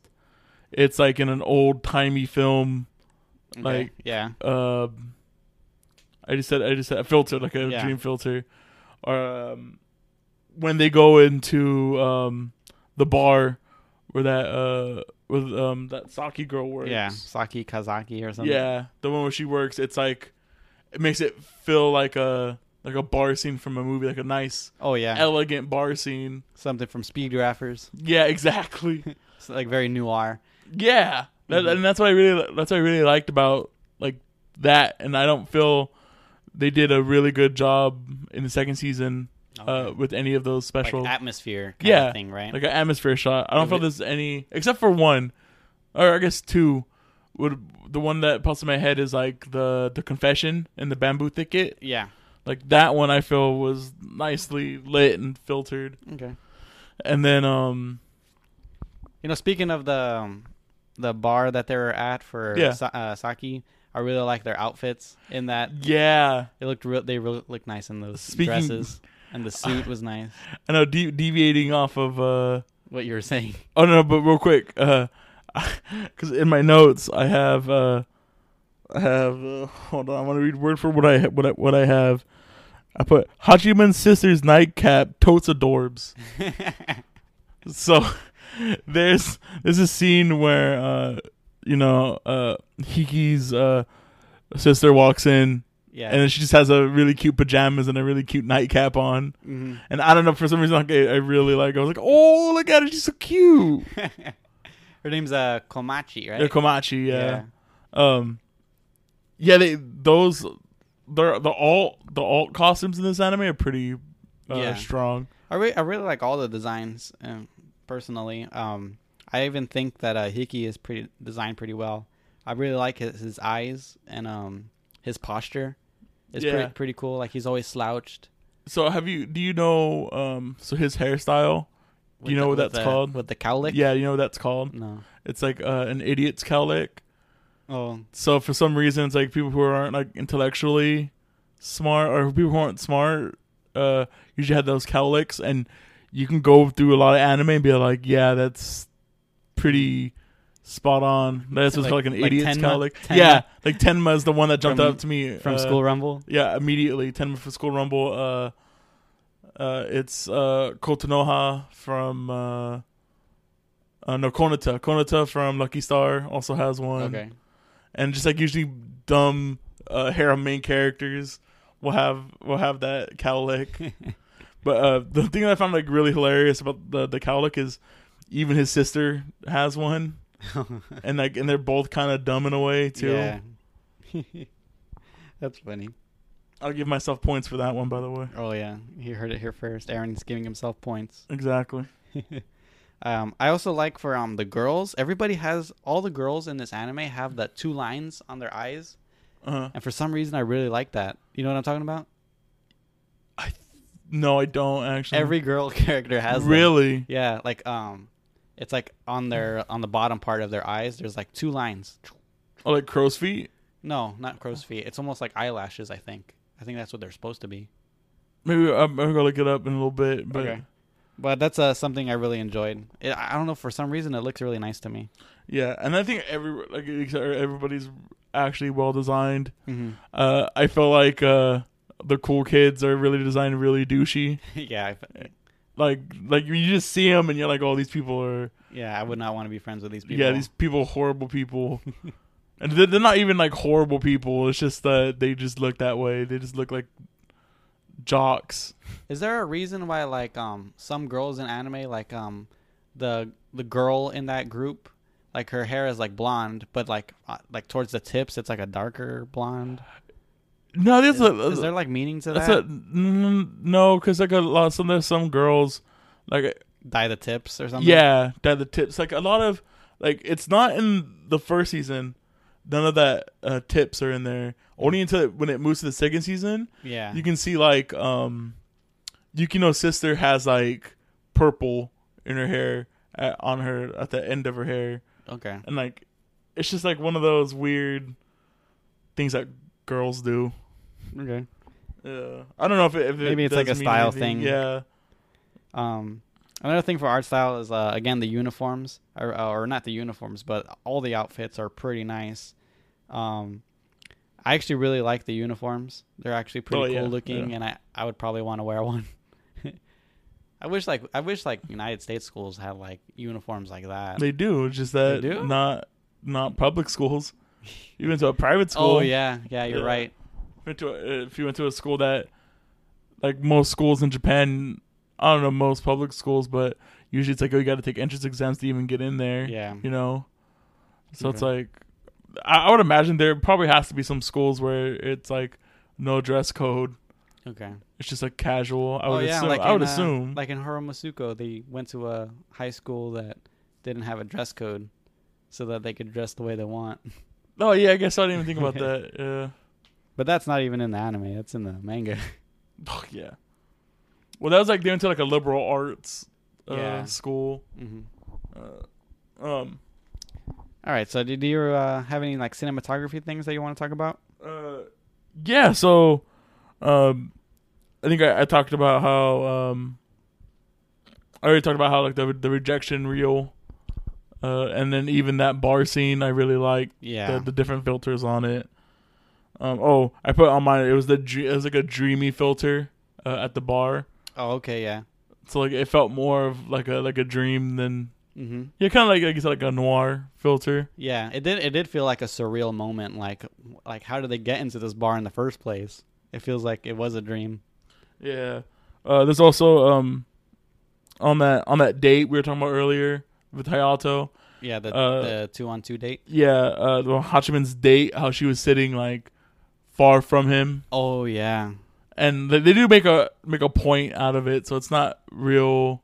it's like in an old timey film Okay. Like- yeah. uh, I just said I just said a filter, like a Yeah. dream filter, or um, when they go into um, the bar where that uh, with um, that Saki girl works. Yeah. Saki Kazaki or something. yeah, the one where she works. It's like it makes it feel like a like a bar scene from a movie, like a nice, Oh yeah. elegant bar scene. Something from Speed. Yeah, exactly. It's like very noir. Yeah, that, Mhm. and that's what I really that's what I really liked about like that. And I don't feel they did a really good job in the second season uh, with any of those special like atmosphere kind Yeah, of thing, right? like an atmosphere shot. I don't If feel it- there's any except for one, or I guess two. Would the one that pops in my head is like the the confession in the bamboo thicket. yeah. Like that one, I feel was nicely lit and filtered. Okay. And then um You know, speaking of the um, the bar that they were at for Yeah. Sa- uh, Saki, I really like their outfits in that. yeah, They looked real. They really looked nice in those Speaking- dresses, and the suit was nice. I know de- deviating off of uh What you were saying? Oh no, but real quick, uh, because in my notes I have, uh, I have. Uh, hold on, I want to read word for what I what I, what I have. I put Hachiman's sister's nightcap totes adorbs. So there's there's a scene where uh, you know, uh, Hiki's uh, sister walks in, Yeah. and then she just has a really cute pajamas and a really cute nightcap on. hmm And I don't know, for some reason, like, I, I really like. I was like, oh, look at her, she's so cute. Her name's uh Komachi, right? Yeah, Komachi, yeah. Um, yeah, they those they're the alt the alt costumes in this anime are pretty uh, Yeah. strong. I really, I really like all the designs, um, personally. Um, I even think that uh, Hiki is pretty designed pretty well. I really like his, his eyes and um his posture. It's Yeah. pretty pretty cool. Like he's always slouched. So have you? Do you know? Um, so his hairstyle. with you know the- what that's the- called? With the cowlick. Yeah, you know what that's called. No. It's like uh, an idiot's cowlick. Oh. So for some reason, it's like people who aren't like intellectually smart or people who aren't smart uh, usually have those cowlicks, and you can go through a lot of anime and be like, yeah, that's pretty spot on. That's what's Like- called like an like idiot's Tenma? Tenma? Yeah, like Tenma is the one that jumped From- up to me From uh, School Rumble. Yeah, immediately Tenma from School Rumble. Uh, uh, it's uh, Kotonoha from uh, uh, no Konata. Konata from Lucky Star also has one Okay. and just like usually dumb uh, harem main characters will have will have that cowlick. but uh, the thing that I found like really hilarious about the the cowlick is even his sister has one, and like and they're both kind of dumb in a way too. Yeah. That's funny. I'll give myself points for that one, by the way. Oh yeah, he heard it here first. Aaron's giving himself points. Exactly. um, I also like for um the girls. Everybody has all the girls in this anime have that two lines on their eyes, Uh, and for some reason I really like that. You know what I'm talking about? I No, I don't actually. Every girl character has them. really. Yeah, like um, it's like on their on the bottom part of their eyes. There's like two lines. Oh, like crow's feet. No, not crow's feet. It's almost like eyelashes. I think. I think that's what they're supposed to be. Maybe I'm, I'm gonna look it up in a little bit. But Okay. But that's uh, something I really enjoyed. It, I don't know for some reason it looks really nice to me. yeah, and I think every like everybody's actually well designed. Mm-hmm. Uh, I feel like uh, the cool kids are really designed really douchey. yeah, I Like, like you just see them and you're like, oh, these people are, yeah. I would not want to be friends with these people. yeah, these people horrible people. and they're, they're not even like horrible people. It's just that they just look that way. They just look like jocks. Is there a reason why like um some girls in anime like um the the girl in that group like her hair is like blonde but like uh, like towards the tips it's like a darker blonde? No, there's Is, a, is there like meaning to that? a mm, no, because like a lot. Some there's some girls like Dye the tips or something? Yeah, that the tips like a lot of like it's not in the first season. None of that uh, tips are in there. Only until when it moves to the second season, Yeah. you can see like um, Yukino's sister has like purple in her hair at, on her at the end of her hair, okay. and like it's just like one of those weird things that girls do. Okay. Yeah, I don't know if it, if it Maybe it's like a style anything. thing. Yeah, Um, another thing for art style is uh, again the uniforms, or, or not the uniforms, but all the outfits are pretty nice. Um, I actually really like the uniforms. They're actually pretty Oh, cool yeah, looking, yeah. and I, I would probably want to wear one. I wish like I wish like United States schools had like uniforms like that. they do. It's just that They do? not not public schools. You went to a private school. oh yeah, yeah, you're Yeah. right. went to a, if you went to a school that like most schools in Japan, I don't know most public schools, but usually it's like oh you got to take entrance exams to even get in there. Yeah, You know, so it's like I, I would imagine there probably has to be some schools where it's like no dress code. okay. It's just like casual. I oh would yeah, assume. like I would in, uh, assume. like in Horomasuko, they went to a high school that didn't have a dress code, so that they could dress the way they want. oh yeah, I guess I didn't even think about that. Yeah. But that's not even in the anime. That's in the manga. Oh yeah. Well, that was like they went to like a liberal arts uh, Yeah. school. hmm Uh, um. All right. So, did you uh, have any like cinematography things that you want to talk about? Uh, yeah. So, um, I think I, I talked about how um, I already talked about how like the the rejection reel, uh, and then even that bar scene I really like. Yeah. the, the different filters on it. Um, oh, I put on mine. It was the it was like a dreamy filter uh, at the bar, oh, okay. Yeah. so like it felt more of like a like a dream than Mm-hmm. Yeah, kind of like like said, like a noir filter. Yeah, it did. It did feel like a surreal moment. Like, like how did they get into this bar in the first place? It feels like it was a dream. Yeah. Uh, there's also um on that on that date we were talking about earlier with Hayato. Yeah, the Uh, the two on two date. Yeah, uh, the Hachiman's date, how she was sitting like far from him, Oh yeah, and they, they do make a make a point out of it, so it's not real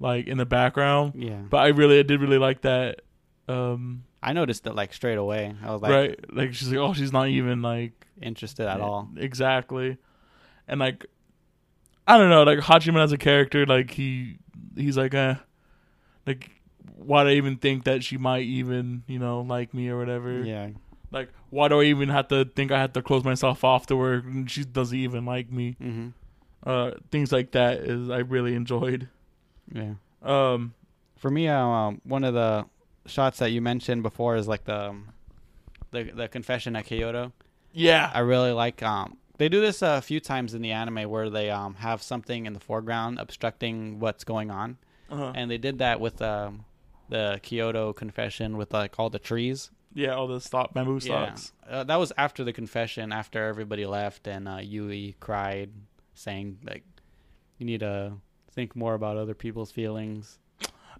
like in the background. yeah. But I really, I did really like that. Um, I noticed it like straight away. I was like right, like she's like, oh, she's not even like interested at all. exactly, and like I don't know, like Hachiman as a character, like he he's like uh like why do I even think that she might even you know like me or whatever? Yeah, Like why do I even have to think I have to close myself off to her? And she doesn't even like me. mm-hmm. Uh, things like that is I really enjoyed. yeah. Um, For me, uh, um, one of the shots that you mentioned before is like the um, the the confession at Kyoto. yeah, I really like. Um, they do this a few times in the anime where they um have something in the foreground obstructing what's going on, uh-huh. and they did that with um the Kyoto confession with like all the trees. yeah, all the stop bamboo stalks. Uh, that was after the confession, after everybody left, and uh, Yui cried, saying like, "You need to think more about other people's feelings."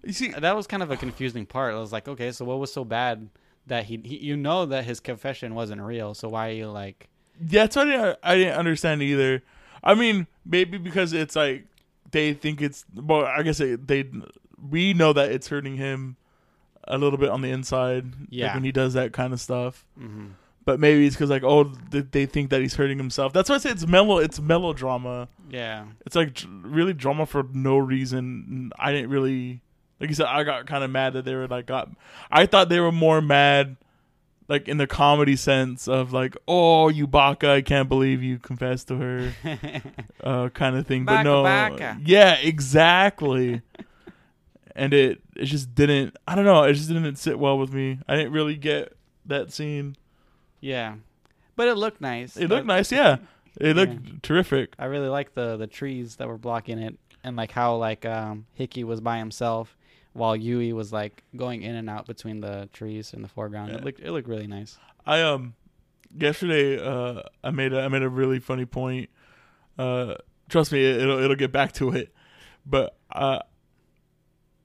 You see, That was kind of a confusing part. I was like, okay, so what was so bad that he, he you know that his confession wasn't real, so why are you like, Yeah, that's what I didn't, I didn't understand either. I mean, maybe because it's like they think it's well, I guess they, they we know that it's hurting him a little bit on the inside. like Yeah. when he does that kind of stuff. mm-hmm. But maybe it's because like oh they think that he's hurting himself. That's why I say it's mellow. It's melodrama. yeah, It's like really drama for no reason. I didn't really like you said. I got kind of mad that they were like got. I thought they were more mad, like in the comedy sense of like, oh, you baka, I can't believe you confessed to her, uh, kind of thing. but no, baka. yeah, exactly. and it it just didn't. I don't know. It just didn't sit well with me. I didn't really get that scene. yeah, but it looked nice. It looked nice, yeah. It looked Yeah. terrific. I really like the the trees that were blocking it, and like how like um Hickey was by himself while Yui was like going in and out between the trees in the foreground. Yeah. It looked it looked really nice. I um yesterday uh I made a I made a really funny point. Uh trust me, it'll it'll get back to it. But uh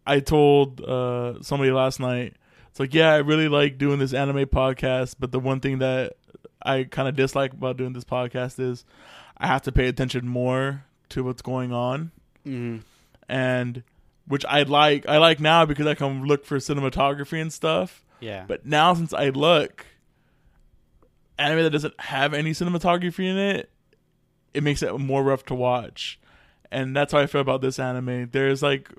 I told uh somebody last night it's like, yeah, I really like doing this anime podcast, but the one thing that I kind of dislike about doing this podcast is I have to pay attention more to what's going on Mm-hmm. and which I like I like now because I can look for cinematography and stuff. Yeah, But now since I look, anime that doesn't have any cinematography in it, it makes it more rough to watch. And that's how I feel about this anime. There's like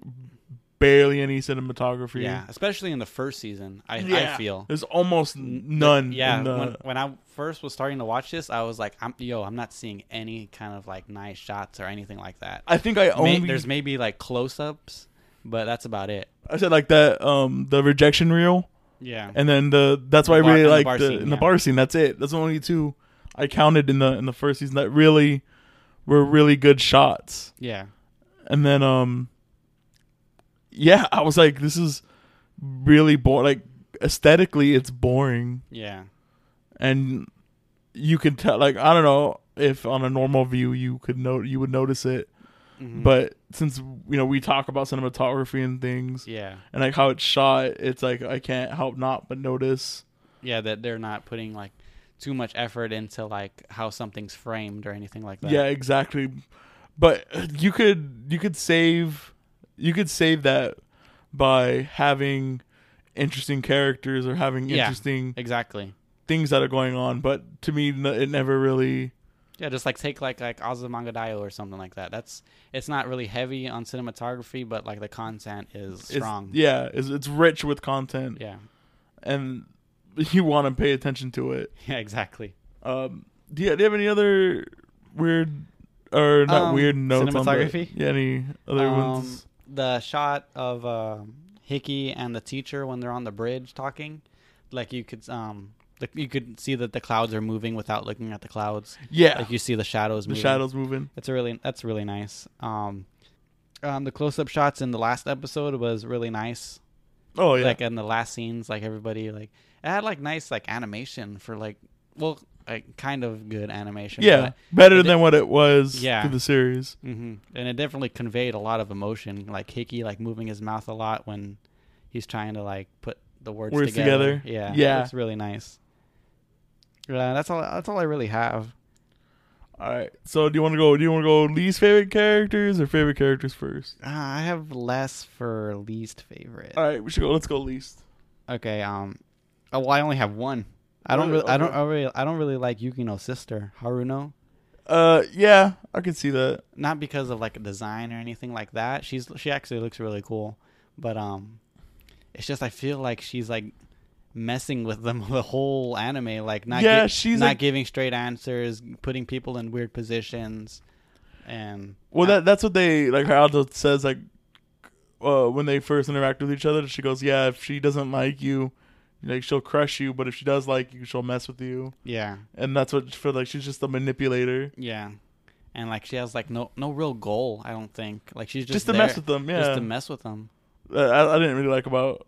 barely any cinematography. yeah, especially in the first season. I Yeah. I feel There's almost none. Yeah, in the- when, when I first was starting to watch this, I was like, I'm yo, I'm not seeing any kind of like nice shots or anything like that. I think I May- only there's maybe like close-ups, but that's about it. I said like that um the rejection reel Yeah, and then the that's why The I really the like the, scene, in the bar scene. That's it. That's the only two I counted in the in the first season that really were really good shots. yeah, and then um yeah i was like this is really boring like aesthetically it's boring yeah, and you can tell like i don't know if on a normal view you could note you would notice it Mhm. but since you know we talk about cinematography and things yeah, and like how it's shot it's like i can't help not but notice yeah. That they're not putting like too much effort into like how something's framed or anything like that. yeah exactly but you could you could save you could save that by having interesting characters or having Yeah. interesting exactly. things that are going on but to me it never really Yeah, just like take like like Azumanga Daioh or something like that. That's it's not really heavy on cinematography, but like the content is it's, strong. yeah it's, it's rich with content yeah, and you want to pay attention to it yeah, exactly. um do you, do you have any other weird or not Um, weird notes on the- cinematography? yeah any other Um, ones The shot of um Hickey and the teacher when they're on the bridge talking, like you could um the, you could see that the clouds are moving without looking at the clouds. yeah Like you see the shadows. the moving. shadows moving It's a really that's really nice. Um, um, the close-up shots in the last episode was really nice. Oh yeah. Like in the last scenes, like everybody like it had like nice like animation for like well like kind of good animation. yeah, better than what it was Yeah. to the series. hmm And it definitely conveyed a lot of emotion. Like Hickey like moving his mouth a lot when he's trying to like put the words, Words together. together. Yeah, Yeah. it's really nice. Yeah, that's all. That's all I really have. All right. So do you want to go? Do you want to go least favorite characters or favorite characters first? Uh, I have less for least favorite. All right, we should go. Let's go least. Okay. Um. Oh, well, I only have one. I don't. Really? Really, I don't. I really. I don't really like Yukino's sister Haruno. Uh, yeah, I can see that. Not because of like a design or anything like that. She's she actually looks really cool, but um, it's just I feel like she's like messing with them the whole anime. Like not Yeah, gi- she's, not like- giving straight answers, putting people in weird positions, and Well, I- that that's what they like. Aldo says like, uh, when they first interact with each other, she goes, "Yeah, if she doesn't like you, like she'll crush you, but if she does like you, she'll mess with you." yeah. And that's what for like she's just a manipulator, Yeah. And like she has like no no real goal, I don't think. Like she's just, just, to there mess with them. Yeah, Just to mess with them. Uh, I, I didn't really like about.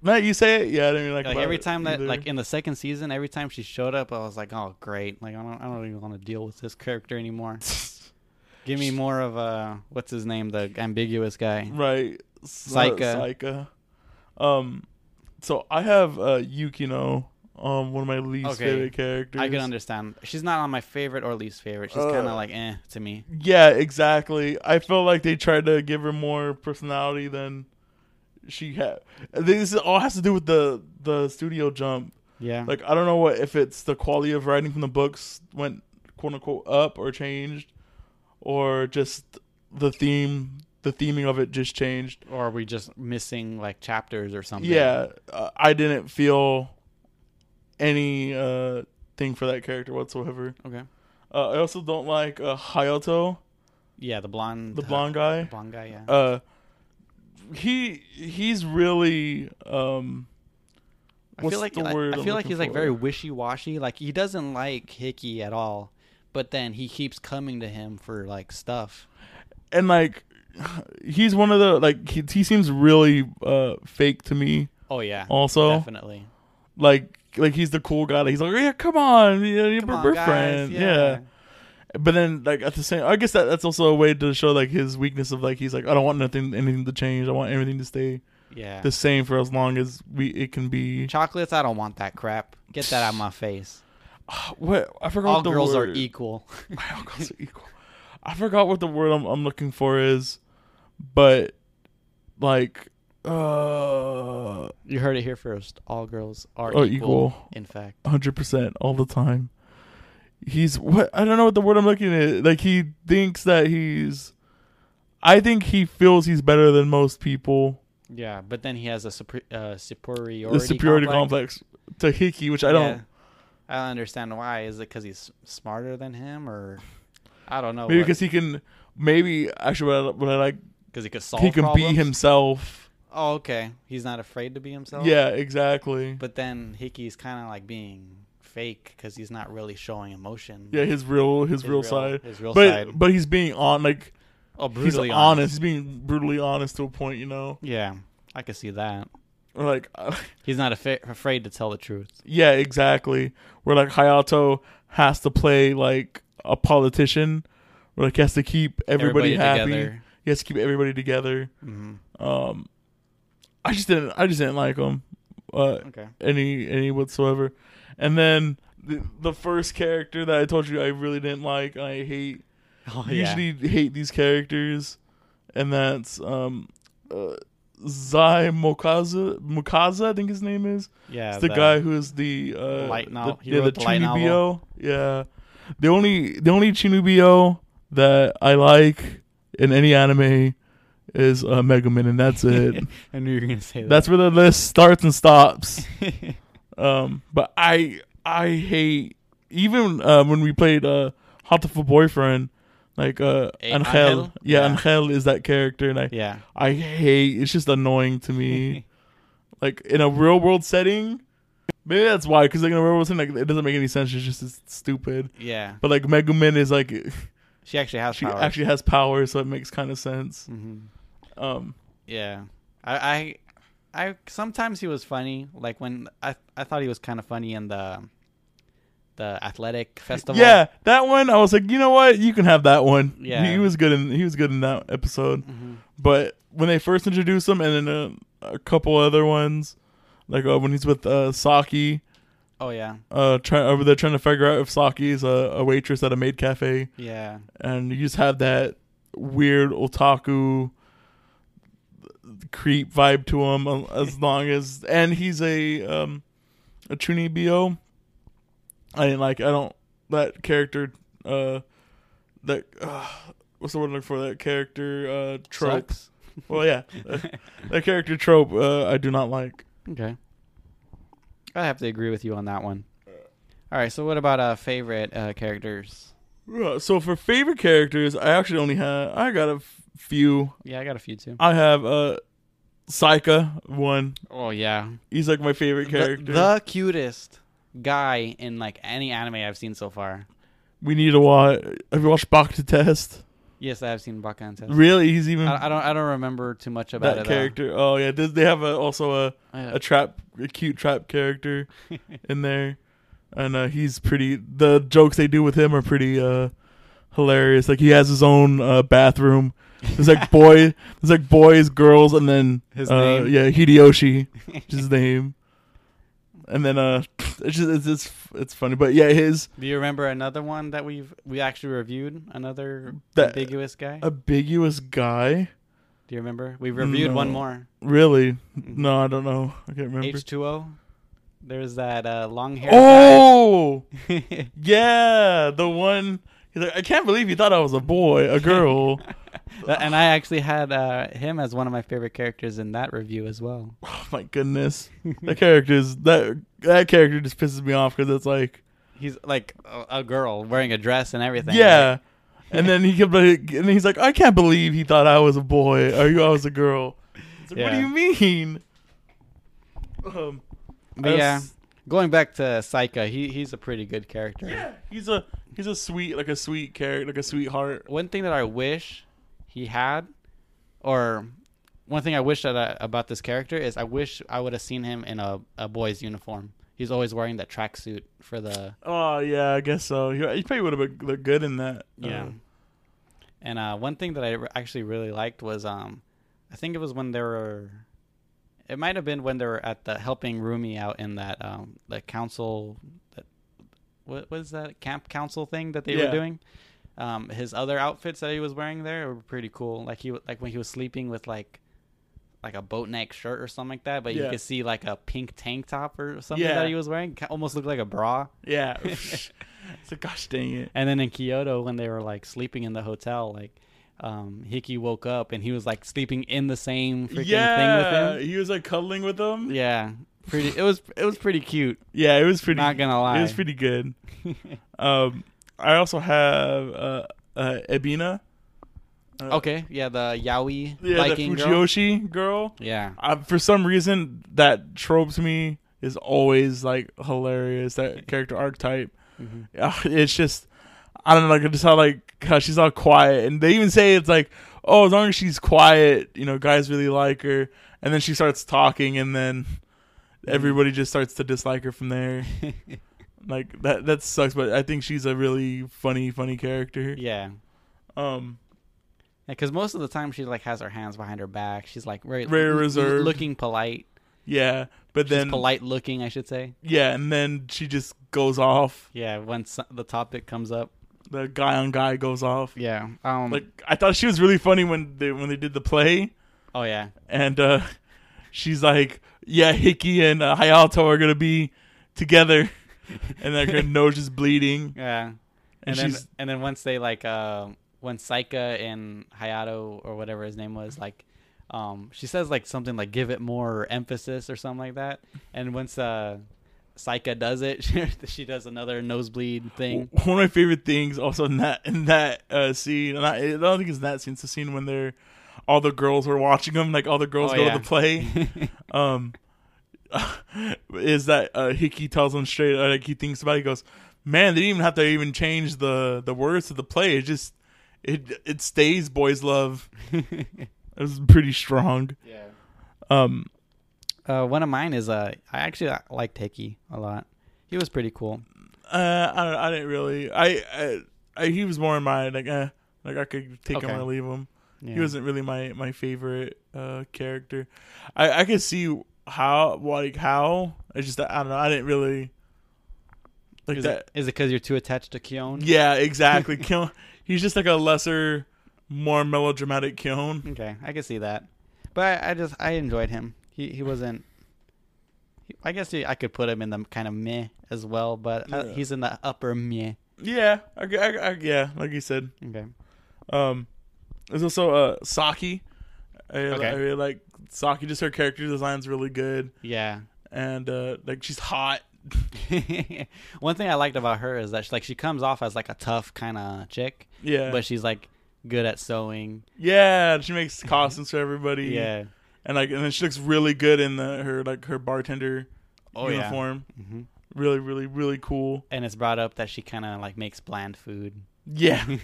Matt, you say it? Yeah, I didn't really like. Like every time that either. like in the second season, every time she showed up, I was like, "Oh, great. Like I don't I don't even want to deal with this character anymore." Give me more of a what's his name, the ambiguous guy. right, Saika. Saika. Um, so I have uh Yukino, um, one of my least Okay. favorite characters. I can understand. She's not on my favorite or least favorite. She's Uh, kind of like eh to me. Yeah, exactly. I felt like they tried to give her more personality than she had. I think This all has to do with the the studio jump. Yeah. Like I don't know what if it's the quality of writing from the books went quote unquote up or changed, or just the theme the theming of it just changed. or are we just missing like chapters or something? Yeah, uh, I didn't feel any uh thing for that character whatsoever. Okay. Uh, I also don't like uh, Hayato, Yeah, the blonde the blonde guy. the blonde guy, yeah. uh he he's really um I feel like I- I feel like he's like very wishy washy. Like he doesn't like Hickey at all, but then he keeps coming to him for like stuff. and like he's one of the like he, he seems really uh fake to me Oh yeah, also definitely. like like he's the cool guy that he's like yeah come on yeah, yeah, Come we're, on, we're guys, friends yeah. but then like at the same i guess that that's also a way to show like his weakness of like he's like i don't want nothing anything to change i want everything to stay yeah. the same for as long as we it can be Chocolates, I don't want that crap. Get that out of my face. what i forgot All what the girls word. are equal. All girls are equal. I forgot what the word I'm, I'm looking for is, but like, uh, You heard it here first. All girls are are equal, equal, In fact, hundred percent all the time. He's what I don't know what the word I'm looking at. Like he thinks that he's. I think he feels he's better than most people. yeah. But then he has a super, uh, superiority. The superiority complex. complex, to Hickey, which I don't. Yeah. I don't understand why. Is it because he's smarter than him, or I don't know. maybe because he can. Maybe actually, what I, what I like, because he could solve. he can problems? be himself. Oh, okay. He's not afraid to be himself. Yeah, exactly. But then Hickey's kind of like being fake because he's not really showing emotion. yeah, his real his, real, side. His real but side. but he's being on like Oh, he's brutally honest. He's being brutally honest to a point, you know. Yeah, I could see that. Or like, uh, He's not afraid to tell the truth. yeah, exactly. Where like Hayato has to play like a politician, where like he has to keep everybody, happy. together. He has to keep everybody together. hmm Um, I just didn't. I just didn't like him. Uh, Okay. any any whatsoever. And then the, the first character that I told you I really didn't like, I hate. Oh yeah. usually hate these characters, and that's um, uh, Zaimokuza. Mokaza, I think his name is. yeah. It's the, guy who is the uh, Light novel- the, yeah, the the light novel. chunibyo. Yeah, the only the only chunibyo that I like in any anime is uh, Megumin, and that's it. I knew you were gonna say that. that's where the list starts and stops. Um, but I I hate even uh, when we played uh, Hatoful Boyfriend, like uh, A- Angel. Angel? Yeah, Yeah. Angel is that character, and I yeah. I hate. It's just annoying to me. like in a real world setting, maybe that's why. Because like in a real world setting, like it doesn't make any sense. It's just it's stupid. yeah. But like Megumin is like She actually has she powers. actually has power, so it makes kind of sense. hmm Um, Yeah. I, I I sometimes he was funny. Like when I I thought he was kind of funny in the the athletic festival. Yeah, that one. I was like, you know what? You can have that one. Yeah. he was good in he was good in that episode. hmm But when they first introduced him, and then a, a couple other ones, like uh, when he's with uh, Saki, Oh yeah, uh, trying over there trying to figure out if Saki is a, a waitress at a maid cafe, yeah, and you just have that weird otaku creep vibe to him uh, as long as and he's a um a chunibyo i didn't like i don't that character uh that uh, what's the word I'm looking for? That character uh trope. Sucks. well yeah. That, that character trope uh i do not like. Okay. I have to agree with you on that one. All right, so what about uh favorite uh characters? So for favorite characters i actually only have i got a f- few Yeah, I got a few too. i have uh Saika one Oh yeah, he's like my favorite the, character the cutest guy in like any anime I've seen so far. We need to watch. Have you watched Baka to Test? Yes, I have seen Baka and Test. Really? He's even I, I don't I don't remember too much about that it. though. character. Oh yeah, they they have a, also a, Uh, a trap, a cute trap character in there, and uh, he's pretty. The jokes they do with him are pretty uh, hilarious. Like he has his own uh, bathroom. There's like boy, there's like boys, girls, and then His uh, name? yeah, Hideyoshi, his name. And then uh, it's just it's, it's it's funny, but yeah, his Do you remember another one that we've we actually reviewed? Another That- ambiguous guy. ambiguous guy. Do you remember? We reviewed one more. Really? Mhm. No, I don't know. I can't remember. H two O. There's that uh, long hair. Oh, yeah, the one. Like, I can't believe you thought I was a boy, a girl. and I actually had uh, him as one of my favorite characters in that review as well. oh my goodness, that character is that that character just pisses me off because it's like, He's like a, a girl wearing a dress and everything. yeah, and then he and he's like, I can't believe he thought I was a boy or you I was a girl. It's like, What do you mean? Um, But yeah, going back to Saika, he he's a pretty good character. yeah, he's a he's a sweet like a sweet character like a sweetheart. One thing that I wish he had, or one thing I wish that I, about this character is I wish I would have seen him in a, a boy's uniform. He's always wearing that tracksuit for the Oh yeah, I guess so. He, he probably would have looked good in that. yeah. Uh, And uh, one thing that I re- actually really liked was um, I think it was when they were, it might have been when they were at the helping Rumi out in that um the council that what was that camp council thing that they Yeah. were doing. Um, his other outfits that he was wearing there were pretty cool. Like he like when he was sleeping with like like a boat neck shirt or something like that, but you could see like a pink tank top or something Yeah. that he was wearing. Almost looked like a bra. Yeah. it's like, gosh dang it. And then in Kyoto, when they were like sleeping in the hotel, like um, Hickey woke up and he was like sleeping in the same freaking yeah, thing with him. he was like cuddling with them. Yeah, pretty. It was it was pretty cute. Yeah, it was pretty. Not gonna lie. It was pretty good. Um, I also have uh, uh Ebina. Uh, okay, yeah, the yaoi Yeah, Viking the girl. fujoshi girl. Yeah, Uh, for some reason, that trope to me is always like hilarious. That character archetype. hmm Uh, it's just I don't know, like just how like how she's all quiet, and they even say it's like, oh, as long as she's quiet, you know, guys really like her, and then she starts talking, and then everybody just starts to dislike her from there. like that that sucks, but I think she's a really funny, funny character. yeah. Um, Because most of the time she like has her hands behind her back. She's like very Very reserved. looking polite. yeah, but She's then polite looking, I should say. yeah, and then she just goes off. Yeah, when the topic comes up. The guy on guy goes off. Yeah. Um. Like I thought she was really funny when they when they did the play. oh yeah. and uh, she's like, "Yeah, Hickey and uh, Hayato are gonna be together," and like her nose is bleeding, Yeah. and, and then she's and then once they like uh when Saika and Hayato or whatever his name was like um she says like something like give it more emphasis or something like that and once uh Saika does it she, she does another nosebleed thing one of my favorite things also in that in that uh, scene. And I, I don't think it's in that scene. It's the scene when they're all the girls were watching them, like all the girls Oh, go yeah. to the play. um, is that uh, Hickey tells him straight? uh, Like he thinks about. it, He goes, "Man, they didn't even have to even change the the words to the play. It just it it stays boys love." It was pretty strong. yeah Um, Uh, one of mine is uh, I actually like Hickey a lot. He was pretty cool. Uh, I don't, I didn't really. I, I, I he was more in my like eh, like I could take him or leave him. Yeah. He wasn't really my my favorite uh character. I I could see how like how I just I don't know. I didn't really like Is that. it, is it because you're too attached to Kyon? Yeah, exactly. Kyon, he's just like a lesser, more melodramatic Kyon. Okay, I can see that. But I, I just I enjoyed him. He he wasn't. He, I guess he, I could put him in the kind of meh as well, but uh, Yeah. he's in the upper meh. Yeah, I, I, I, yeah, like you said. Okay. Um, there's also uh Saki. I, Okay. I really like Saki. Just her character design's really good, Yeah. and uh like she's hot. One thing I liked about her is that she, like she comes off as like a tough kind of chick, Yeah, but she's like good at sewing. yeah, she makes costumes for everybody. Yeah. and like and then she looks really good in the her like her bartender Oh uniform. hmm Really, really, really cool. And it's brought up that she kind of like makes bland food. Yeah.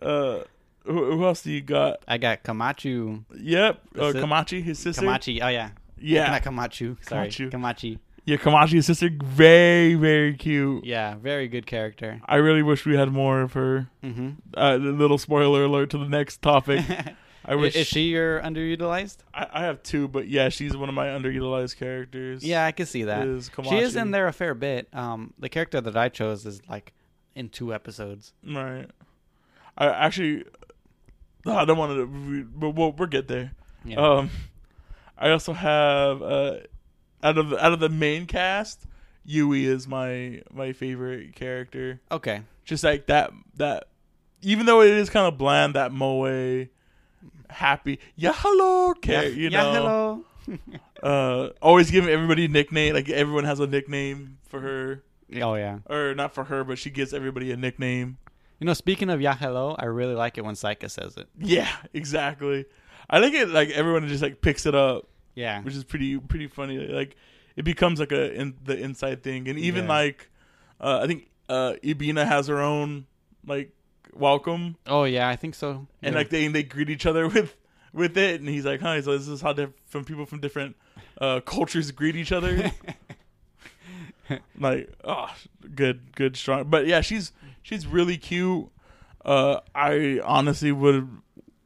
Uh, who, who else do you got? I got Kamachu. Yep, uh, Kamachi, his sister. Kamachi. Oh yeah. Yeah, Not Kamachu. Sorry. Kamachu. Kamachi. yeah, Kamachi's sister. Very, very cute. Yeah. Very good character. I really wish we had more of her. Mm-hmm. Uh, a little spoiler alert to the next topic. I wish is she your underutilized? I, I have two, but yeah, she's one of my underutilized characters. Yeah, I can see that. is She is in there a fair bit. Um, the character that I chose is like in two episodes. Right. I actually, I don't want to, but we'll, we'll get there. Yeah. Um, I also have uh, out of out of the main cast, Yui is my my favorite character. okay. Just like that that, even though it is kind of bland, that moe, happy, yeah hello, care, you yeah, hello. uh, always giving everybody a nickname. Like everyone has a nickname for her, Oh yeah. or not for her, but she gives everybody a nickname. You know, speaking of yeah, hello, I really like it when Saika says it. Yeah, exactly. I like it. Like everyone just like picks it up. Yeah. which is pretty pretty funny. Like it becomes like a in the inside thing, and even Yeah. like uh, I think uh, Ebina has her own like welcome, Oh yeah, I think so. and Yeah. like they they greet each other with with it, and he's like, "Hi, so this is how different from people from different uh, cultures greet each other." like, oh, good, good, strong. But yeah, she's she's really cute. Uh, I honestly would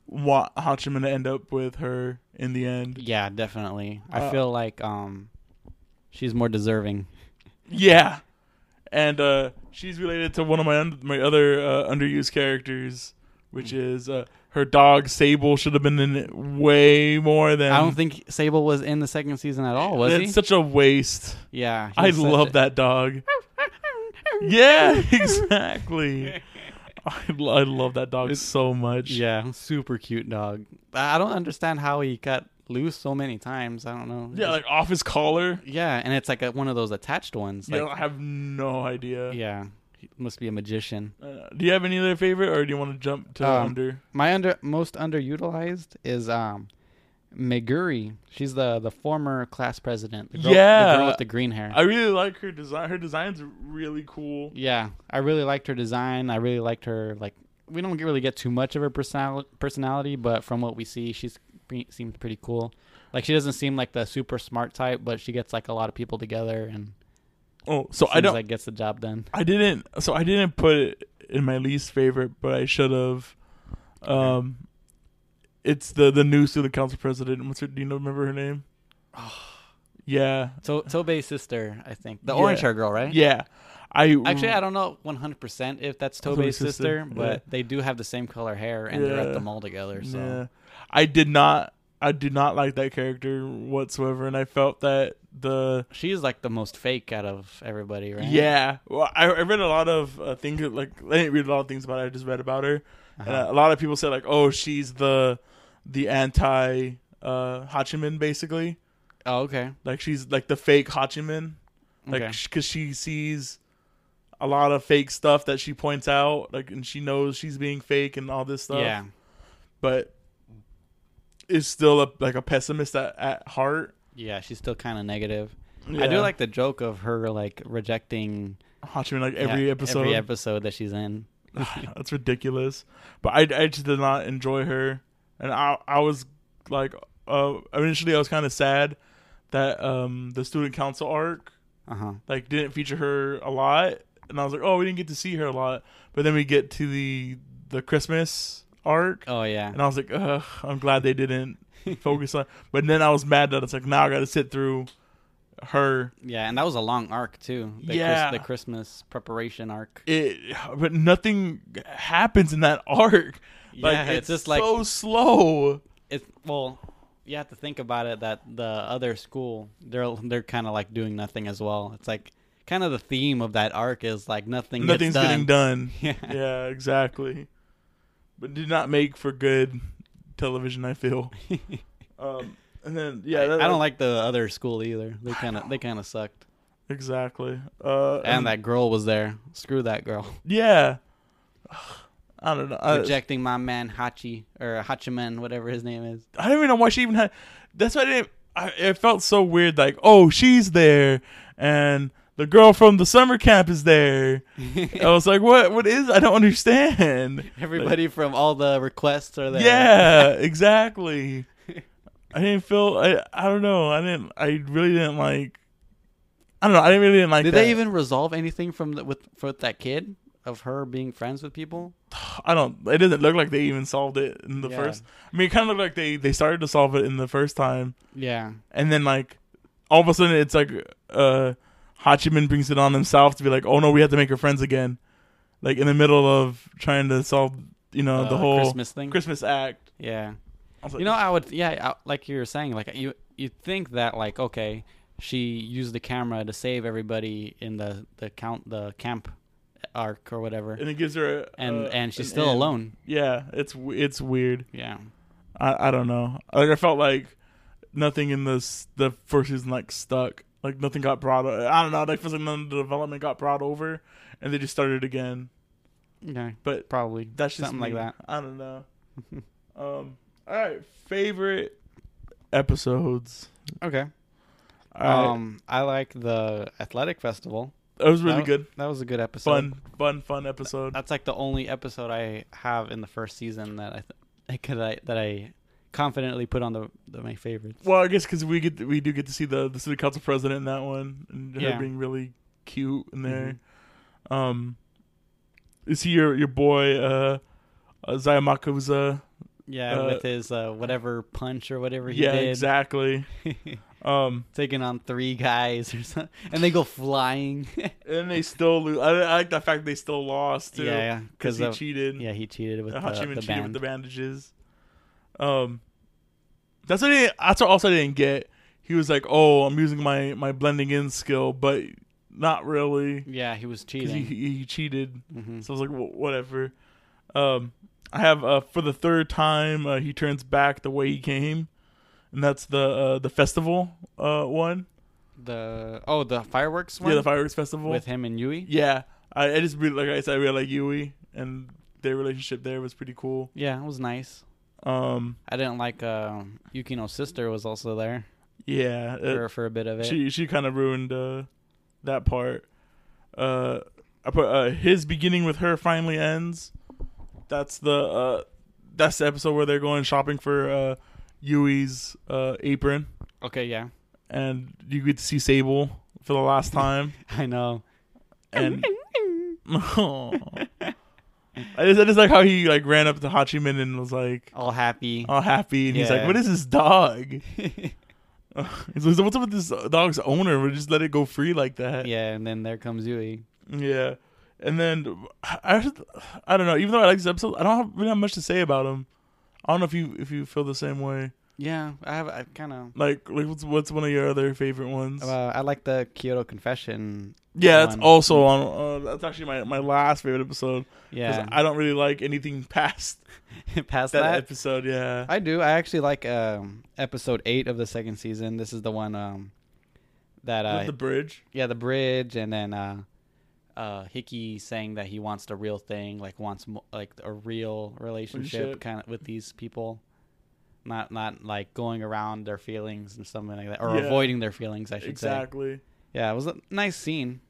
want Hachiman to end up with her in the end. yeah, definitely. I Uh, feel like um, she's more deserving. Yeah, and uh, she's related to one of my un- my other uh, underused characters, which Hmm. is uh, her dog Sable. Should have been in it way more than. I don't think Sable was in the second season at all, was it's he? such a waste. yeah. I love a- that dog. yeah, exactly. I, I love that dog It's- so much. Yeah, super cute dog. I don't understand how he got loose so many times. I don't know. yeah, like off his collar. yeah, and it's like a, one of those attached ones. yeah, Like, I have no idea. yeah, he must be a magician. Uh, do you have any other favorite, or do you want to jump to Um, under? My under most underutilized is um Meguri. She's the the former class president. The girl, the Yeah. girl with the green hair. I really like her design. Her design's really cool. yeah, I really liked her design. I really liked her like. We don't really get too much of her personal personality, but from what we see, she's pre- seems pretty cool. Like she doesn't seem like the super smart type, but she gets like a lot of people together and Oh, so I don't. like gets the job done. I didn't. So I didn't put it in my least favorite, but I should have. Um, it's the the new student council president. What's her? Do you know? Remember her name? yeah, To- Tobei's sister, I think, the Yeah. orange hair girl, right? yeah. I Actually, I don't know 100% if that's Tobei's sister, sister, yeah. but they do have the same color hair and they're at the mall together. So Yeah, I did not. I did not like that character whatsoever, and I felt that the she's like the most fake out of everybody, right? yeah. Well, I, I read a lot of uh, things like I didn't read a lot of things about her. I just read about her. Uh-huh. And, uh, a lot of people said like, oh, she's the the anti uh Hachiman basically. oh, okay. Like she's like the fake Hachiman, like okay. because she sees a lot of fake stuff that she points out, like and she knows she's being fake and all this stuff. Yeah. but is still a like a pessimist at, at heart. Yeah, she's still kind of negative. I do like the joke of her like rejecting Hachiman like every yeah, episode. Every episode that she's in. That's ridiculous. But I, I just did not enjoy her, and I I was like, uh, initially I was kind of sad, that um the student council arc Uh huh. like didn't feature her a lot, and I was like, oh, we didn't get to see her a lot. But then we get to the the Christmas arc, Oh yeah. and I was like, ugh, I'm glad they didn't focus on. But then I was mad that it's like now I got to sit through her. Yeah, and that was a long arc too. The Chris- Yeah. the Christmas preparation arc. It, but nothing happens in that arc. Like yeah, it's, it's just like so slow. it's well, you have to think about it that the other school they're they're kind of like doing nothing as well. It's like kind of the theme of that arc is like nothing Nothing's gets getting done. Yeah. yeah, exactly. But did not make for good television. I feel. um, and then yeah, I, that- I don't like the other school either. They kind of they kind of sucked. exactly. Uh, And that girl was there. Screw that girl. yeah. I don't know. I, Rejecting my man Hachi or Hachiman, whatever his name is. I don't even know why she even had. That's why I didn't. I, it felt so weird. Like, oh, she's there, and the girl from the summer camp is there. I was like, what? What is? I don't understand. Everybody from all the requests are there. Yeah, exactly. I didn't feel. I. I don't know. I didn't. I really didn't like. I don't know. I didn't really didn't like. Did that. they even resolve anything from the, with for that kid of her being friends with people? I don't. It doesn't look like they even solved it in the Yeah. first. I mean, it kind of looked like they they started to solve it in the first time, Yeah. and then like all of a sudden it's like uh Hachiman brings it on himself to be like, oh no, we have to make her friends again, like in the middle of trying to solve you know the Uh, whole Christmas thing. Christmas act. Yeah. Like, You know, I would. Yeah, I, like you were saying, like you you think that like okay, she used the camera to save everybody in the the count the camp arc or whatever, and it gives her a, and and she's an still end. alone. Yeah, it's it's weird. Yeah. I I don't know. Like I felt like nothing in this the first season like stuck. Like nothing got brought. I don't know. Like feels like none of the development got brought over, and they just started again. Okay. But Probably. that's just something like that. I don't know. um. All right. Favorite episodes. Okay. Right. Um, I like the athletic festival. that was really that- good. That was a good episode. Fun, fun, fun episode. That's like the only episode I have in the first season that I th- I could I that I confidently put on the, the my favorites. Well, I guess because we get we do get to see the the city council president in that one, and her being really cute in there. Mhm. Um, is he your your boy uh, uh Zaimokuza? Yeah, Uh, with his uh, whatever punch or whatever he Yeah, did, exactly. Um, taking on three guys or something, and they go flying. and they still lose. I, I like the fact they still lost too. yeah, because he cheated. yeah, he cheated with Uh, the, Hachiman the cheated band. with the bandages. Um, that's what I that's what also I didn't get. He was like, "Oh, I'm using my my blending in skill, but not really yeah, he was cheating. he he cheated." hmm So I was like, "Wh- "Whatever." Um, I have uh, for the third time uh, he turns back the way he came, and that's the uh, the festival uh one. The oh, the fireworks one Yeah, the fireworks festival. with him and Yui. yeah, I, I just really like I said, I really like Yui and their relationship there was pretty cool. Yeah, it was nice. Um, I didn't like uh, Yukino's sister was also there yeah, it- for for a bit of it. she she kind of ruined uh, that part. Uh, I put uh, his beginning with her finally ends. That's the uh, that's the episode where they're going shopping for uh, Yui's uh, apron, okay, yeah, and you get to see Sable for the last time. I know. and I just, I just like how he like ran up to Hachiman and was like All happy. all happy, and he's like, "What is this dog?" he's like, "What's up with this dog's owner? We just let it go free like that." yeah, and then there comes Yui. Yeah. And then I, just- I don't know. Even though I like this episode, I don't have, really have much to say about him. I don't know if you if you feel the same way. Yeah, I have. I kind of. Like, like what's what's one of your other favorite ones? Uh, I like the Kyoto Confession. Yeah, that's also on. Uh, that's actually my, my last favorite episode. 'cause Yeah, I don't really like anything past past that, that, episode. Yeah, I do. I actually like um, episode eight of the second season. This is the one um, that uh, With the bridge. yeah, the bridge, and then uh, uh, Hikki saying that he wants the real thing, like wants mo- like a real relationship Relationship. kind of with these people, not not like going around their feelings and something like that, or Yeah. avoiding their feelings. I should say. Exactly. Yeah, it was a nice scene.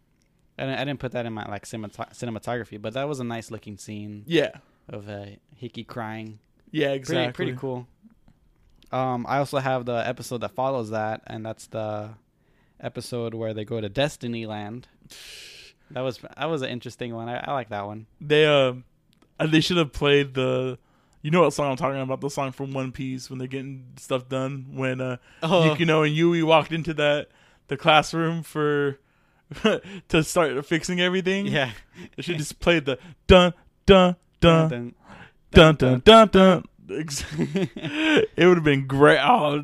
I didn't, I didn't put that in my like cinematography, but that was a nice looking scene Yeah. of uh, Hikki crying. Yeah. Pretty Exactly. pretty cool. Um, I also have the episode that follows that, and that's the episode where they go to Destiny Land. That was that was an interesting one. I, I like that one. They uh, uh, they should have played the. You know what song I'm talking about? The song from One Piece when they're getting stuff done. When uh, Oh, Yukino and Yui walked into that the classroom for to start fixing everything. yeah. they should just play the dun dun dun Dun, dun dun dun dun. It would have been great. Oh,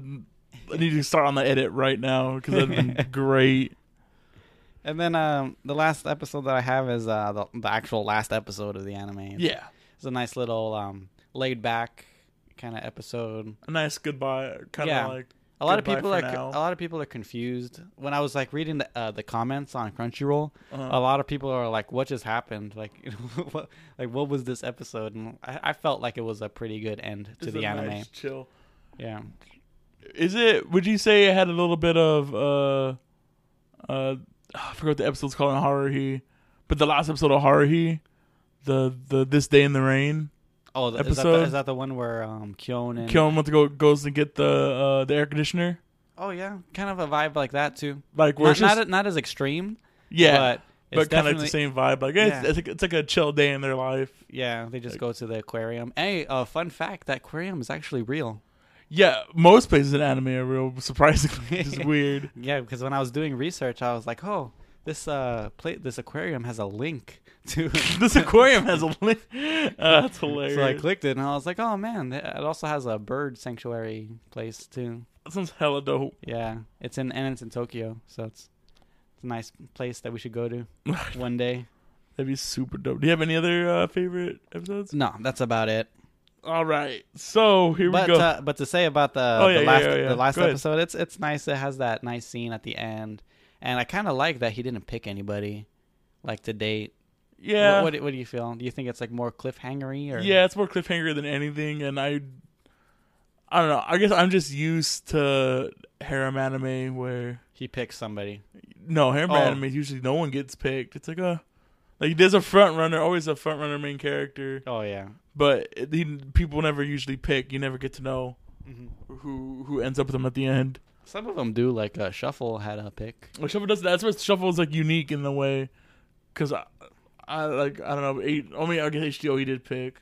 I need to start on the edit right now because that'd been great. And then um, the last episode that I have is uh, the, the actual last episode of the anime. It's, Yeah, it's a nice little um, laid back kind of episode. a nice goodbye. Kind of Yeah. like A lot of people are now. a lot of people are confused. When I was like reading the uh, the comments on Crunchyroll, uh, a lot of people are like, "What just happened? Like, you know, what, like what was this episode?" And I, I felt like it was a pretty good end to just the anime. nice chill. Yeah, Is it? Would you say it had a little bit of uh, uh, I forgot what the episode's called in Haruhi, but the last episode of Haruhi, the the this day in the rain, Oh, th- is that, Episode- the, is that the one where um Kyon and Kyon went to go goes to get the uh the air conditioner, Oh yeah, kind of a vibe like that too. like where Not just, not, not as extreme, yeah, but but, kind of like the same vibe. Like it's, Yeah. it's, like, it's like a chill day in their life. Yeah, they just Like- go to the aquarium. Hey, uh, fun fact: that aquarium is actually real. Yeah, most places in anime are real. Surprisingly, it's weird. Yeah, because when I was doing research, I was like, oh, this uh, pla this aquarium has a link to. this aquarium has a link. Uh, that's hilarious. so I clicked it, and I was like, oh man, it also has a bird sanctuary place too. that sounds hella dope. Yeah, it's in and it's in Tokyo, so it's it's a nice place that we should go to one day. That'd be super dope. Do you have any other uh, favorite episodes? No, that's about it. All right, so here but we go. Uh, but to say about the Oh, the yeah, last yeah, yeah. the last episode, it's it's nice. It has that nice scene at the end, and I kind of like that he didn't pick anybody, like to date. Yeah, What, what what do you feel? Do you think it's like more cliffhangery or yeah, it's more cliffhanger than anything, and I, I don't know. I guess I'm just used to harem anime where he picks somebody? no harem Oh. anime usually no one gets picked. It's like a like there's a front runner, always a front runner main character, Oh yeah. but it, he, people never usually pick. You never get to know who who ends up with them at the end. Some of them do. Like uh, Shuffle had a pick. Well, Shuffle does that's where Shuffle is like unique in the way, because I, I like I don't know. Eight, only I guess HDO he did pick.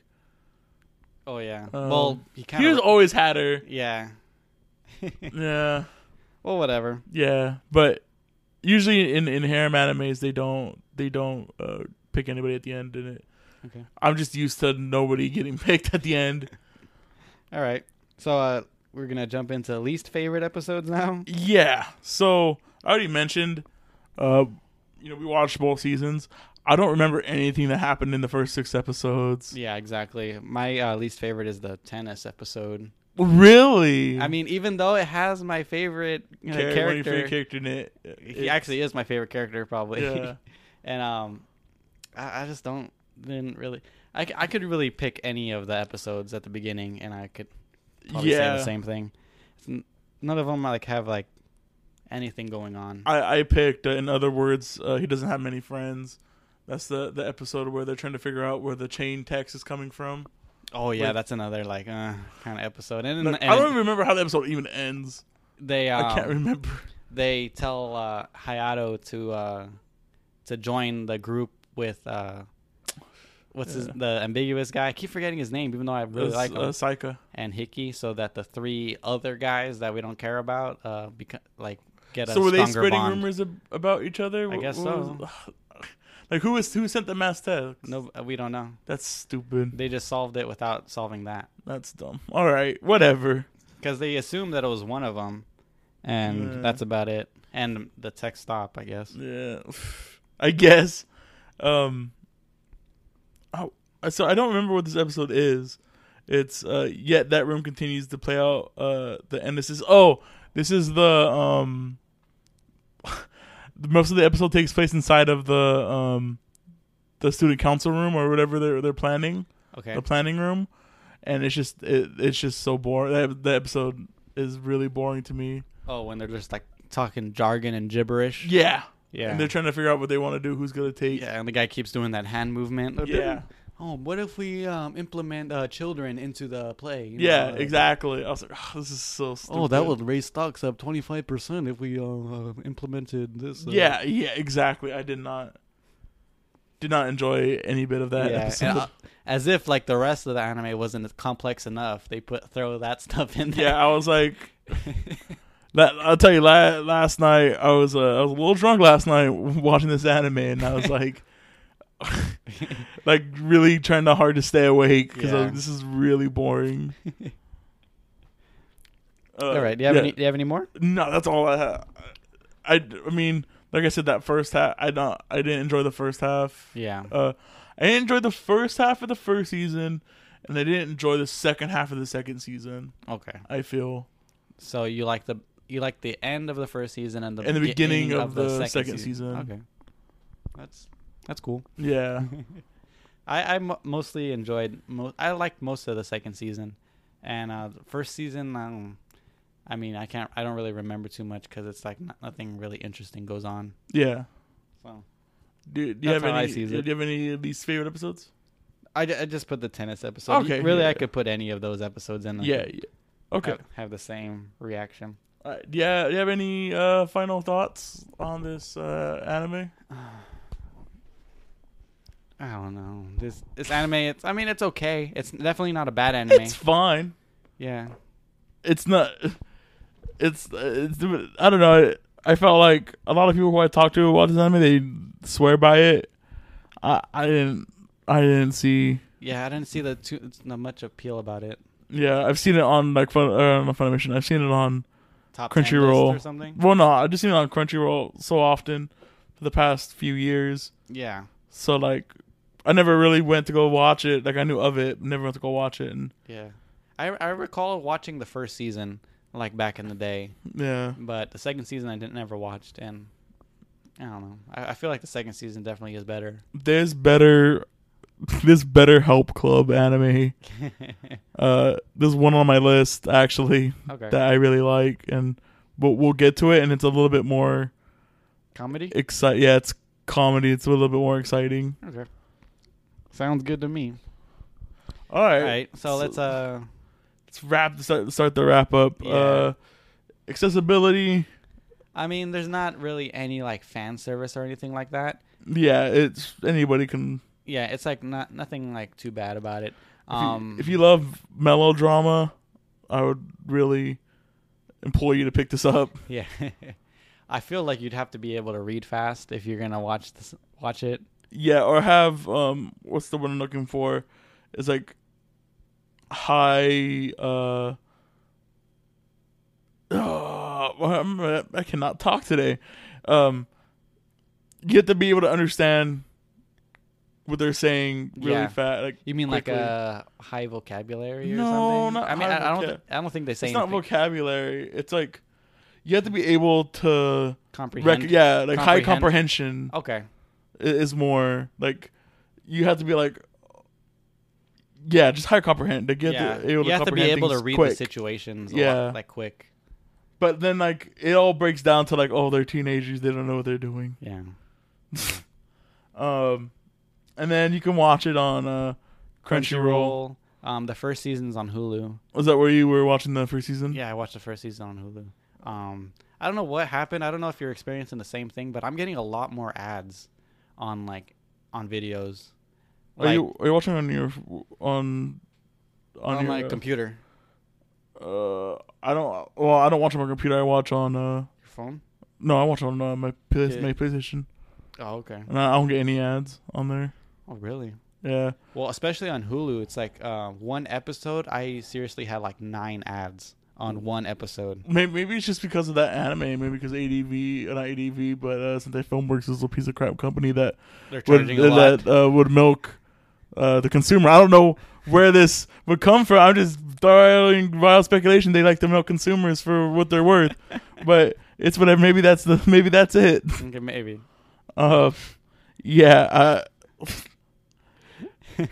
Oh yeah. Um, well, he kind He was of. always had her. yeah. Yeah, well, whatever. yeah, but usually in in harem animes they don't they don't uh, pick anybody at the end in it. Okay. I'm just used to nobody getting picked at the end. All right. So uh, we're gonna jump into least favorite episodes now. Yeah. So I already mentioned, uh, you know, we watched both seasons. I don't remember anything that happened in the first six episodes. Yeah, exactly. My uh, least favorite is the tennis episode. Really? I mean, even though it has my favorite you know, character, favorite character in it. he actually is my favorite character probably. Yeah. and um, I, I just don't didn't really. I, I could really pick any of the episodes at the beginning, and I could probably say yeah. the same thing. It's none of them like have like anything going on. I, I picked, uh, in other words, uh, he doesn't have many friends. That's the, the episode where they're trying to figure out where the chain text is coming from. oh yeah, with- that's another like uh, kind of episode. And, Like, and I don't even remember how the episode even ends. they um, I can't remember. they tell uh, Hayato to uh, to join the group with uh, what's his the ambiguous guy. I keep forgetting his name, even though I really It's, like him. uh, Saika. and Hikki, so that the three other guys that we don't care about uh, beca- like get a So were they spreading bond. rumors ab- about each other? I guess what so. Like who was who sent the mass text? No, we don't know. That's stupid. They just solved it without solving that That's dumb. All right, whatever. because they assumed that it was one of them, and Yeah. that's about it. And the text stop, I guess. Yeah, I guess. Um. Oh, so I don't remember what this episode is. It's uh yet that room continues to play out uh the and this is oh this is the um most of the episode takes place inside of the um the student council room or whatever they're they're planning Okay. the planning room and it's just it, it's just so boring that the episode is really boring to me Oh, when they're just like talking jargon and gibberish. yeah Yeah. and they're trying to figure out what they want to do who's gonna take yeah, and the guy keeps doing that hand movement. Yeah. Oh, what if we um, implement uh, children into the play? you Yeah, know, uh, exactly. I was like, oh, this is so stupid. Oh, that would raise stocks up twenty five percent if we uh, uh, implemented this. Uh, Yeah, yeah, exactly. I did not did not enjoy any bit of that yeah, uh, as if like the rest of the anime wasn't complex enough. They put throw that stuff in there. yeah, I was like, that. I'll tell you, la- last night I was uh, I was a little drunk last night watching this anime, and I was like, like really trying to hard to stay awake because Yeah. this is really boring. Uh, All right. Do you have yeah. any? Do you have any more? No, that's all I have. I, I mean, like I said, that first half, I don't. I didn't enjoy the first half. Yeah. Uh, I didn't enjoy the first half of the first season, and I didn't enjoy the second half of the second season. Okay. I feel So you like the you like the end of the first season and the And the beginning of the second season. Okay. That's that's cool. yeah, I I mostly enjoyed. Mo- I liked most of the second season, and uh, the first season. Um, I mean, I can't. I don't really remember too much because it's like not, nothing really interesting goes on. yeah. So Do, do you That's have how I any? sees Do it. you have any of these favorite episodes? I, ju- I just put the tennis episode. Okay, Really, yeah. I could put any of those episodes in. and Yeah, yeah. Okay. Have, have the same reaction. Right. Yeah. Do you have any uh, final thoughts on this uh, anime? I don't know. This this anime. It's. I mean, it's okay. It's definitely not a bad anime. It's fine. yeah. it's not it's, it's i don't know i felt like a lot of people who i talked to about this anime they swear by it i i didn't i didn't see Yeah, I didn't see the too it's not much appeal about it. yeah i've seen it on like fun uh, not funimation i've seen it on Top Crunchyroll. or something. well no i've just seen it on crunchyroll so often for the past few years Yeah, so like i never really went to go watch it like i knew of it never went to go watch it and yeah. I I recall watching the first season like back in the day, yeah but the second season I didn't ever watched, and I don't know. I, I feel like the second season definitely is better. there's better this better help club anime uh there's one on my list actually okay. that I really like, and we'll we'll get to it. And it's a little bit more Comedy. excite. Yeah, it's comedy. It's a little bit more exciting. Okay. Sounds good to me. All right, All right, so let's uh let's wrap start, start the wrap up. Yeah. Uh, accessibility. I mean, there's not really any like fan service or anything like that. Yeah, it's anybody can. Yeah, it's like not nothing like too bad about it. If, Um, you, if you love melodrama, I would really implore you to pick this up. yeah, I feel like you'd have to be able to read fast if you're gonna watch this, watch it. Yeah, or have um, what's the one I'm looking for? It's like high. uh oh, I cannot talk today. Um, you have to be able to understand what they're saying really Yeah. fast. Like You mean quickly. like a high vocabulary or No, something? not I mean, I, I don't. th- I don't think they say it's not vocabulary. It's like you have to be able to comprehend. rec- yeah, like high comprehension Okay. Is more like you have to be like yeah, just higher comprehend. Like, you have yeah. to, able you to have to be able to read quick. the situations. Yeah. lot, like quick. But then like it all breaks down to like oh they're teenagers they don't know what they're doing. Yeah. Um, and then you can watch it on uh, Crunchyroll. Um, the first season's on Hulu. Was that where you were watching the first season? Yeah, I watched the first season on Hulu. Um, I don't know what happened. I don't know if you're experiencing the same thing, but I'm getting a lot more ads on like on videos. Are Like, you are you watching on your on on, on your my computer, uh I don't well I don't watch on my computer. I watch on uh your phone? no I watch on uh, my play, Yeah. my PlayStation Oh, okay. and I don't get any ads on there. Oh, really? Yeah. Well, especially on Hulu, it's like uh, one episode. I seriously had like nine ads on one episode. Maybe, maybe it's just because of that anime. Maybe because ADV, uh, not ADV, but uh, Sentai Filmworks is a piece of crap company that They're would charging a lot. that uh, would milk uh, the consumer. I don't know where this would come from. I'm just throwing wild speculation. They like to milk consumers for what they're worth, but it's whatever. Maybe that's the maybe that's it. Okay, maybe. Uh, yeah. Uh,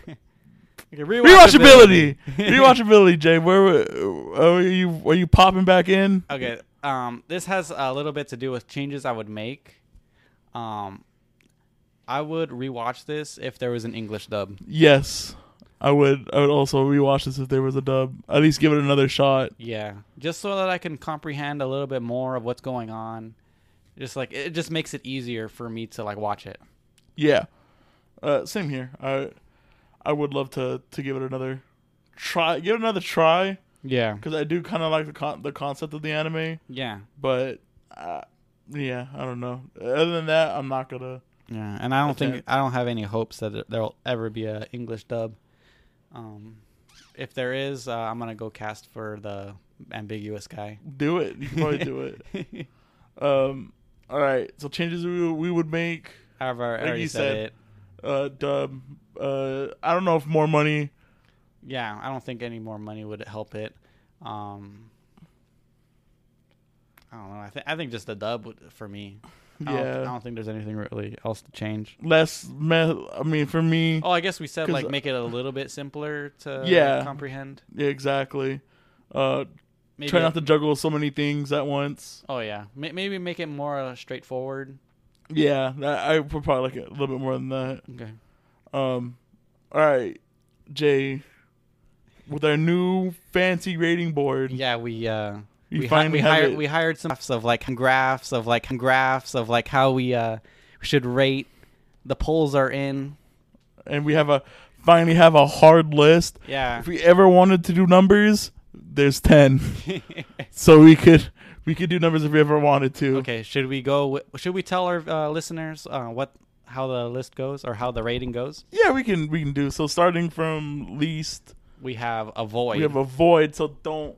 Okay, rewatchability, rewatchability. Jay, where were- are you? Are you popping back in? Okay. Um, this has a little bit to do with changes I would make. Um, I would rewatch this if there was an English dub. Yes, I would. I would also rewatch this if there was a dub. At least give it another shot. Yeah, just so that I can comprehend a little bit more of what's going on. Just like it just makes it easier for me to like watch it. Yeah. Uh, same here. I I would love to to give it another try. Give it another try Yeah. because I do kind of like the con- the concept of the anime. Yeah. But uh, yeah, I don't know. Other than that, I'm not gonna. Yeah, and I don't Okay. think I don't have any hopes that there'll ever be a English dub. Um, if there is, uh, I'm gonna go cast for the ambiguous guy. Do it. You can probably do it. Um. All right. So changes we we would make. However, I Like already you said, said. it. Uh. Dub. Uh. I don't know if more money. Yeah, I don't think any more money would help it. Um, I don't know. I think I think just the dub would, for me. I don't, I don't think there's anything really else to change. Less. Me- I mean, for me. Oh, I guess we said like make it a little bit simpler to Yeah. comprehend. Yeah. Exactly. Uh. Maybe try not to juggle so many things at once. Oh yeah, May- maybe make it more uh, straightforward. Yeah. That, I would probably like it a little bit more than that. Okay. Um. All right, Jay. With our new fancy rating board, Yeah, we uh we, hi- finally we have hired it. we hired some graphs of like graphs of like graphs of like how we uh should rate. The polls are in. and we have a finally have a hard list. Yeah. If we ever wanted to do numbers, there's ten, so we could we could do numbers if we ever wanted to. okay, should we go should we tell our uh, listeners uh, what how the list goes or how the rating goes? Yeah, we can we can do so. Starting from least, We have a void. we have a void. So don't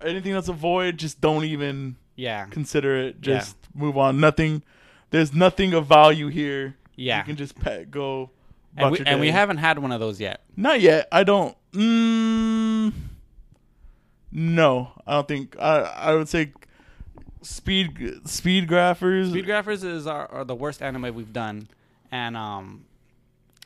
anything that's a void, just don't even yeah. consider it. Yeah. Just move on. Nothing. There's nothing of value here. Yeah. you can just pet, go. and we, and we haven't had one of those yet. Not yet. I don't. Mm, no, I don't think. I I would say speed speed graphers. Speed Graphers is our, are the worst anime we've done, and um,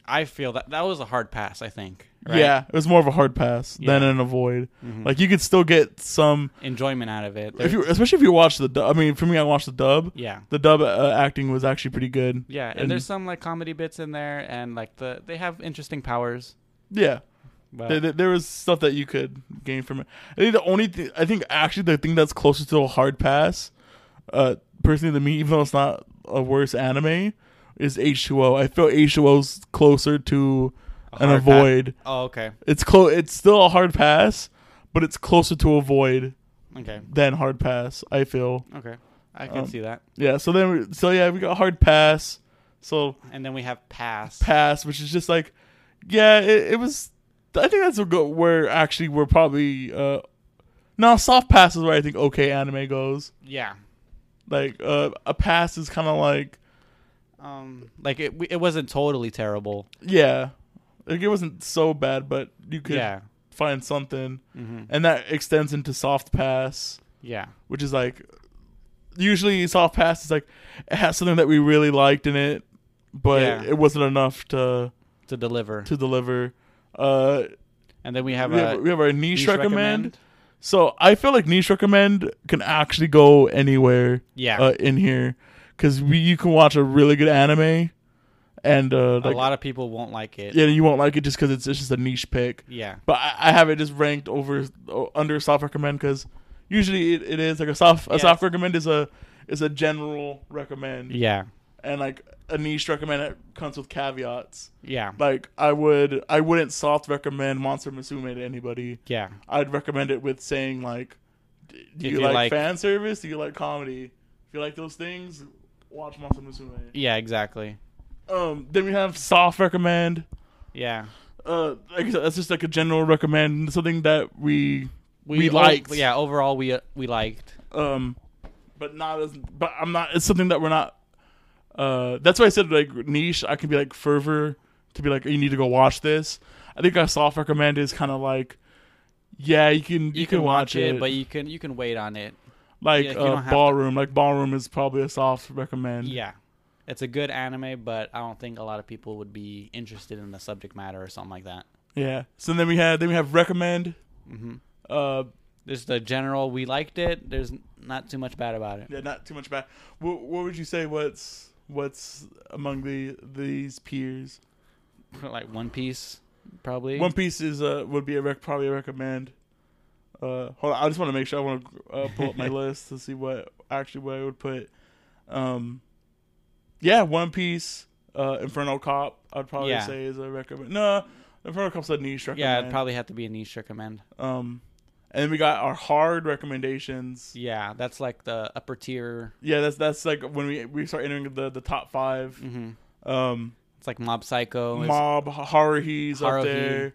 I feel that that was a hard pass. I think. Right? Yeah, it was more of a hard pass than an avoid. Mhm. Like you could still get some, enjoyment out of it. if you, especially if you watch the. I mean, for me, I watched the dub. yeah. The dub uh, acting was actually pretty good. Yeah, and, And- there's some like comedy bits in there, and like the they have interesting powers. Yeah, But there, there- there was stuff that you could gain from it. I think the only thing, I think actually the thing that's closest to a hard pass, uh, personally to me, even though it's not a worse anime, is H2O. I feel H2O's closer to an avoid. pa- oh, okay, It's close. It's still a hard pass, but it's closer to avoid okay, than hard pass. I feel. okay. I can Um, see that. Yeah. So then, we, so yeah, we got hard pass. So And then we have pass. pass, which is just like, yeah, it, it was. I think that's go where actually we're probably. uh No, soft pass is where I think okay anime goes. yeah. Like uh, a pass is kind of like Um, like it, it wasn't totally terrible. yeah, like it wasn't so bad, but you could Yeah. find something, hmm and that extends into soft pass. Yeah. which is like usually soft pass is like it has something that we really liked in it, but Yeah. it wasn't enough to To deliver. to deliver. Uh, and then we have we, a have, we have our niche, niche recommend. So I feel like niche recommend can actually go anywhere Yeah. uh, in here because you can watch a really good anime, and uh, a lot of people won't like it. yeah, you won't like it just because it's, it's just a niche pick. Yeah. But I, I have it just ranked over under soft recommend because usually it, it is like a soft a Yeah, soft recommend is a is a general recommend Yeah. and like a niche recommend it comes with caveats. Yeah. Like I would I wouldn't soft recommend Monster Musume to anybody. Yeah. I'd recommend it with saying like, do you, you like, like- fan service? Do you like comedy? If you like those things, watch Monster Musume. Yeah. Exactly. Um, then we have soft recommend. Yeah. Uh, like I said, that's just like a general recommend, something that we we, o- liked. yeah. Overall, we uh, we liked. um but not as but i'm not it's something that we're not uh that's why i said like niche i can be like fervor to be like you need to go watch this i think our soft recommend is kind of like yeah you can you, You, can, watch it, but you can you can wait on it. like yeah, you uh, don't to- ballroom like ballroom is probably a soft recommend Yeah. It's a good anime, but I don't think a lot of people would be interested in the subject matter or something like that. yeah so then we had then we have recommend hmm uh There's the general. We liked it. There's not too much bad about it. yeah not too much bad what, what would you say what's What's among the these peers? like One Piece, probably. One Piece is uh would be a rec- probably a recommend. Uh, hold on, I just want to make sure I want to uh, pull up my list to see what actually what I would put. Um, yeah, One Piece, uh, Inferno Cop, I'd probably Yeah. say is a recommend. No, Inferno Cop's a niche recommend. yeah, it'd probably have to be a niche recommend. Um, and then we got our hard recommendations. Yeah, that's like the upper tier. Yeah, that's that's like when we we start entering the the top five. hmm Um, It's like Mob Psycho. Mob Haruhi's up Haruhi. there.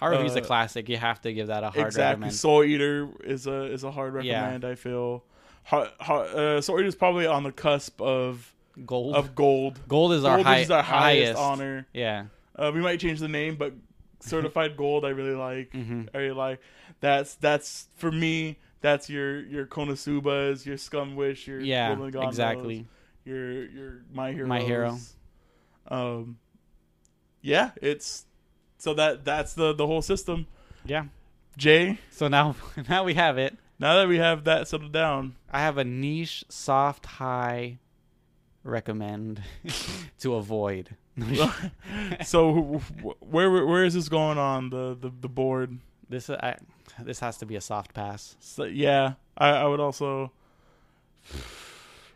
Haruhi's a uh, classic. You have to give that a hard exactly. recommend. Soul Eater is a is a hard Yeah. recommend. I feel. Ha, ha, uh, Soul Eater is probably on the cusp of Gold. of gold. gold is our, gold high, is our highest, highest honor. Yeah. Uh, we might change the name, but certified gold, I really like. hmm I really like. That's that's for me. That's your your Konosubas, your Scum's Wish, your Yeah. Golden Exactly. your your My Hero. My Hero. Um. Yeah, it's so that that's the the whole system. Yeah. Jay, So now, now we have it. now that we have that settled down, I have a niche soft high recommend to avoid. so where where is this going on the the, the board? This uh, I, this has to be a soft pass. So, yeah, I, I would also.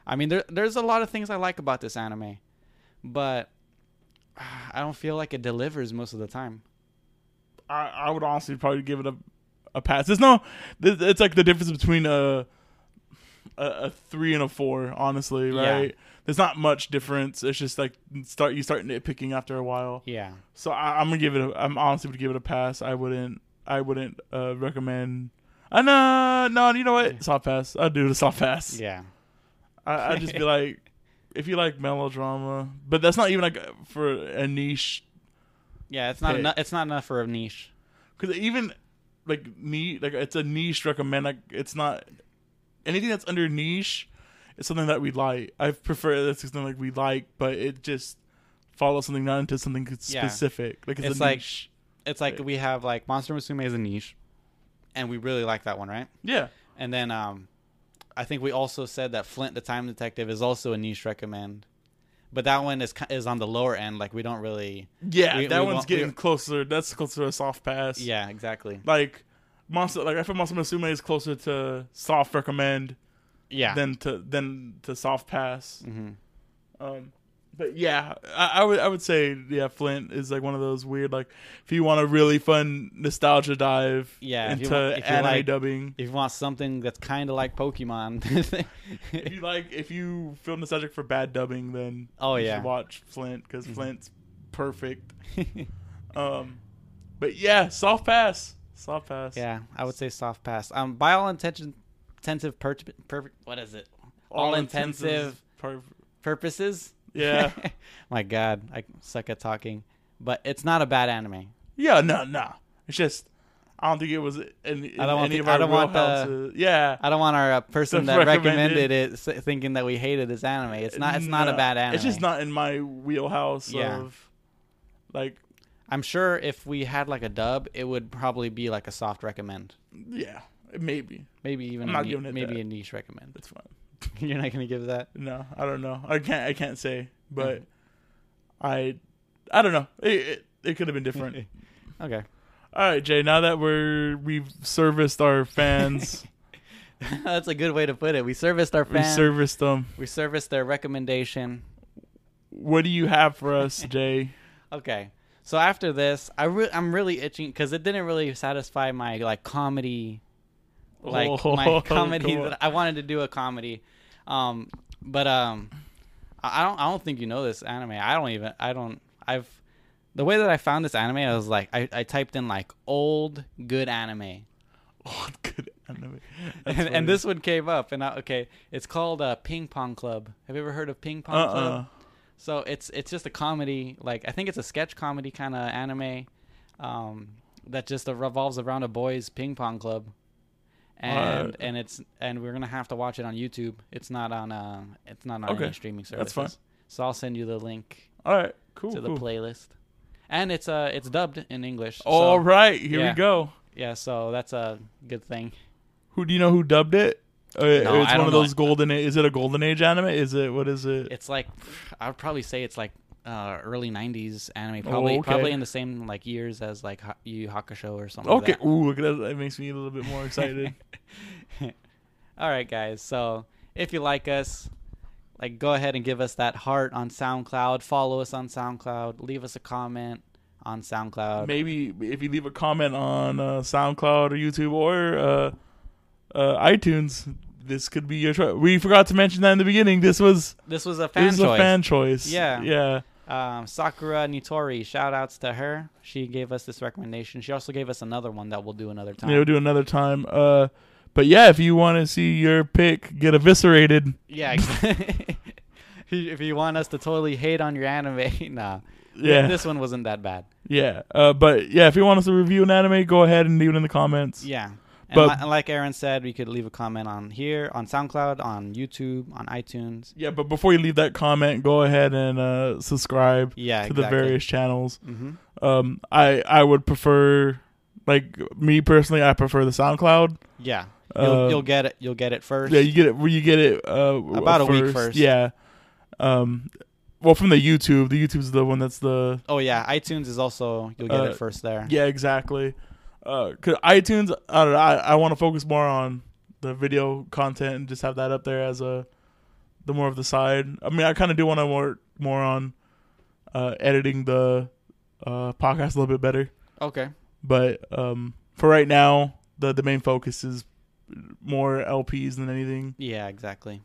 I mean, there there's a lot of things I like about this anime, but I don't feel like it delivers most of the time. I, I would honestly probably give it a a pass. There's no, it's like the difference between a a, a three and a four. Honestly, Yeah. right? There's not much difference. It's just like start you start nitpicking after a while. Yeah. So I, I'm gonna give it. A, I'm honestly would give it a pass. I wouldn't. I wouldn't uh, recommend. Uh, no, no. You know what? Soft pass. I'd do the soft pass. Yeah. I, I'd just be like, if you like melodrama, but that's not even like for a niche Yeah. It's not enough. It's not enough for a niche. because even like niche like it's a niche recommend like it's not anything that's under niche is something that we like i prefer that's something like we like but it just follows something not into something Yeah. specific like it's, It's a like- niche. It's like we have like Monster Musume is a niche, and we really like that one, right? yeah And then um, I think we also said that Flint the Time Detective is also a niche recommend, but that one is is on the lower end. Like we don't really. yeah We- that we one's getting we- closer that's closer to a soft pass Yeah. Exactly. like monster like i feel monster musume is closer to soft recommend Yeah. than to than to soft pass hmm Um, but yeah, I, I would I would say yeah, Flint is like one of those weird like if you want a really fun nostalgia dive Yeah, if you into want- if anime like- dubbing. If you want something that's kind of like Pokemon, If you like, if you feel nostalgic for bad dubbing, then Oh, you yeah. should watch Flint because Mhm. Flint's perfect. Um, but yeah, soft pass, soft pass. yeah, I would say soft pass. Um, by all intention, intensive per- perfect. What is it? All intensive Per- purposes. Yeah, My God, I suck at talking, but it's not a bad anime. yeah, no, no. It's just I don't think it was in, in I don't want any the- of I don't want the- yeah. I don't want our uh, person that recommended- recommended it thinking that we hated this anime. It's not. It's not a bad anime. It's just not in my wheelhouse Yeah. of like I'm sure if we had like a dub, it would probably be like a soft recommend. yeah, maybe. Maybe even I'm not ni- giving it maybe that. a niche recommend. That's fine. You're not gonna give that. No, I don't know. I can't I can't say, but Mm-hmm. I I don't know. It it, it could have been different. okay. All right, Jay, now that we're we've serviced our fans, That's a good way to put it. We serviced our fans. we fans. serviced them. we serviced their recommendation. What do you have for us, Jay? Okay. So after this, I re- I'm really itching because it didn't really satisfy my like comedy, like Oh, my comedy come on. that I wanted to do a comedy, um, but um, I don't I don't think you know this anime. I don't even I don't I've the way that I found this anime. I was like I, I typed in like old good anime, Oh, good anime. And, and this one came up. And I, okay, it's called uh, Ping Pong Club. Have you ever heard of Ping Pong uh Club? So it's it's just a comedy, like I think it's a sketch comedy kind of anime, um, that just revolves around a boys ping pong club, and and it's and we're gonna have to watch it on YouTube. It's not on uh, it's not on Okay. any streaming services. That's fine. So I'll send you the link All right, cool. to the cool. playlist, and it's uh it's dubbed in English. All so, right, here yeah. we go. Yeah, so that's a good thing. Who do you know who dubbed it? Uh, No, it's I one of know. those golden. a- Is it a golden age anime? Is it what is it? It's like I would probably say it's like uh, early '90s anime, probably Oh, okay. probably in the same like years as like Ha- Yu Hakusho or something. Okay, Like that. ooh, look at that. that makes me a little bit more excited. All right, guys. So if you like us, like go ahead and give us that heart on SoundCloud. Follow us on SoundCloud. Leave us a comment on SoundCloud. Maybe if you leave a comment on uh, SoundCloud or YouTube or uh, uh, iTunes, this could be your choice. We forgot to mention that in the beginning. This was This was a fan this is choice. a fan choice. Yeah. yeah. Um, Sakura Nitori. Shout outs to her. She gave us this recommendation. She also gave us another one that we'll do another time. Yeah, we'll do another time. Uh, but yeah, if you want to see your pick get eviscerated, Yeah. exactly. if you want us to totally hate on your anime, nah. yeah, This one wasn't that bad. yeah. Uh, but yeah, if you want us to review an anime, go ahead and leave it in the comments. Yeah. But- li- and like Aaron said, we could leave a comment on here, on SoundCloud, on YouTube, on iTunes. Yeah, but before you leave that comment, go ahead and uh, subscribe Yeah, to the various channels. hmm Um, I I would prefer, like me personally, I prefer the SoundCloud. Yeah. You'll, Uh, you'll get it. You'll get it first. Yeah, you get it where you get it uh, About a week first. Yeah. Um, well, from the YouTube, the YouTube's the one that's the oh yeah, iTunes is also you'll get Uh, it first there. yeah exactly. Uh, cause iTunes, I don't know, I, I want to focus more on the video content and just have that up there as a the more of the side. I mean, I kind of do want to work more on uh, editing the uh, podcast a little bit better. Okay. But um, for right now, the the main focus is more LPs than anything. Yeah, exactly.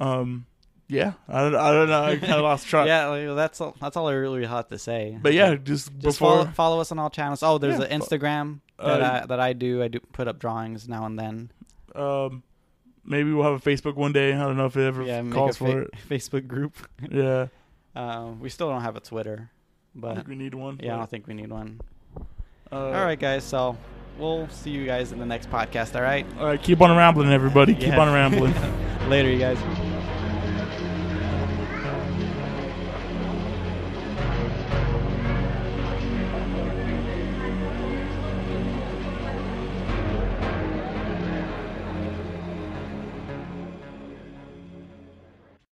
Um, yeah, I don't, I don't know. I kind of lost track. Yeah, like, that's all, that's all I really had to say. But yeah, just, Just before. follow, follow us on all channels. Oh, there's Yeah, an Instagram that uh, I that I do. I do put up drawings now and then. Um, maybe we'll have a Facebook one day. I don't know if it ever Yeah, calls for fa- it. Facebook group. Yeah, Um, we still don't have a Twitter, I but think we need one. yeah, I don't think we need one. uh, all right, guys. So we'll see you guys in the next podcast. All right. All right, keep on rambling, everybody. Keep on rambling. Later, you guys.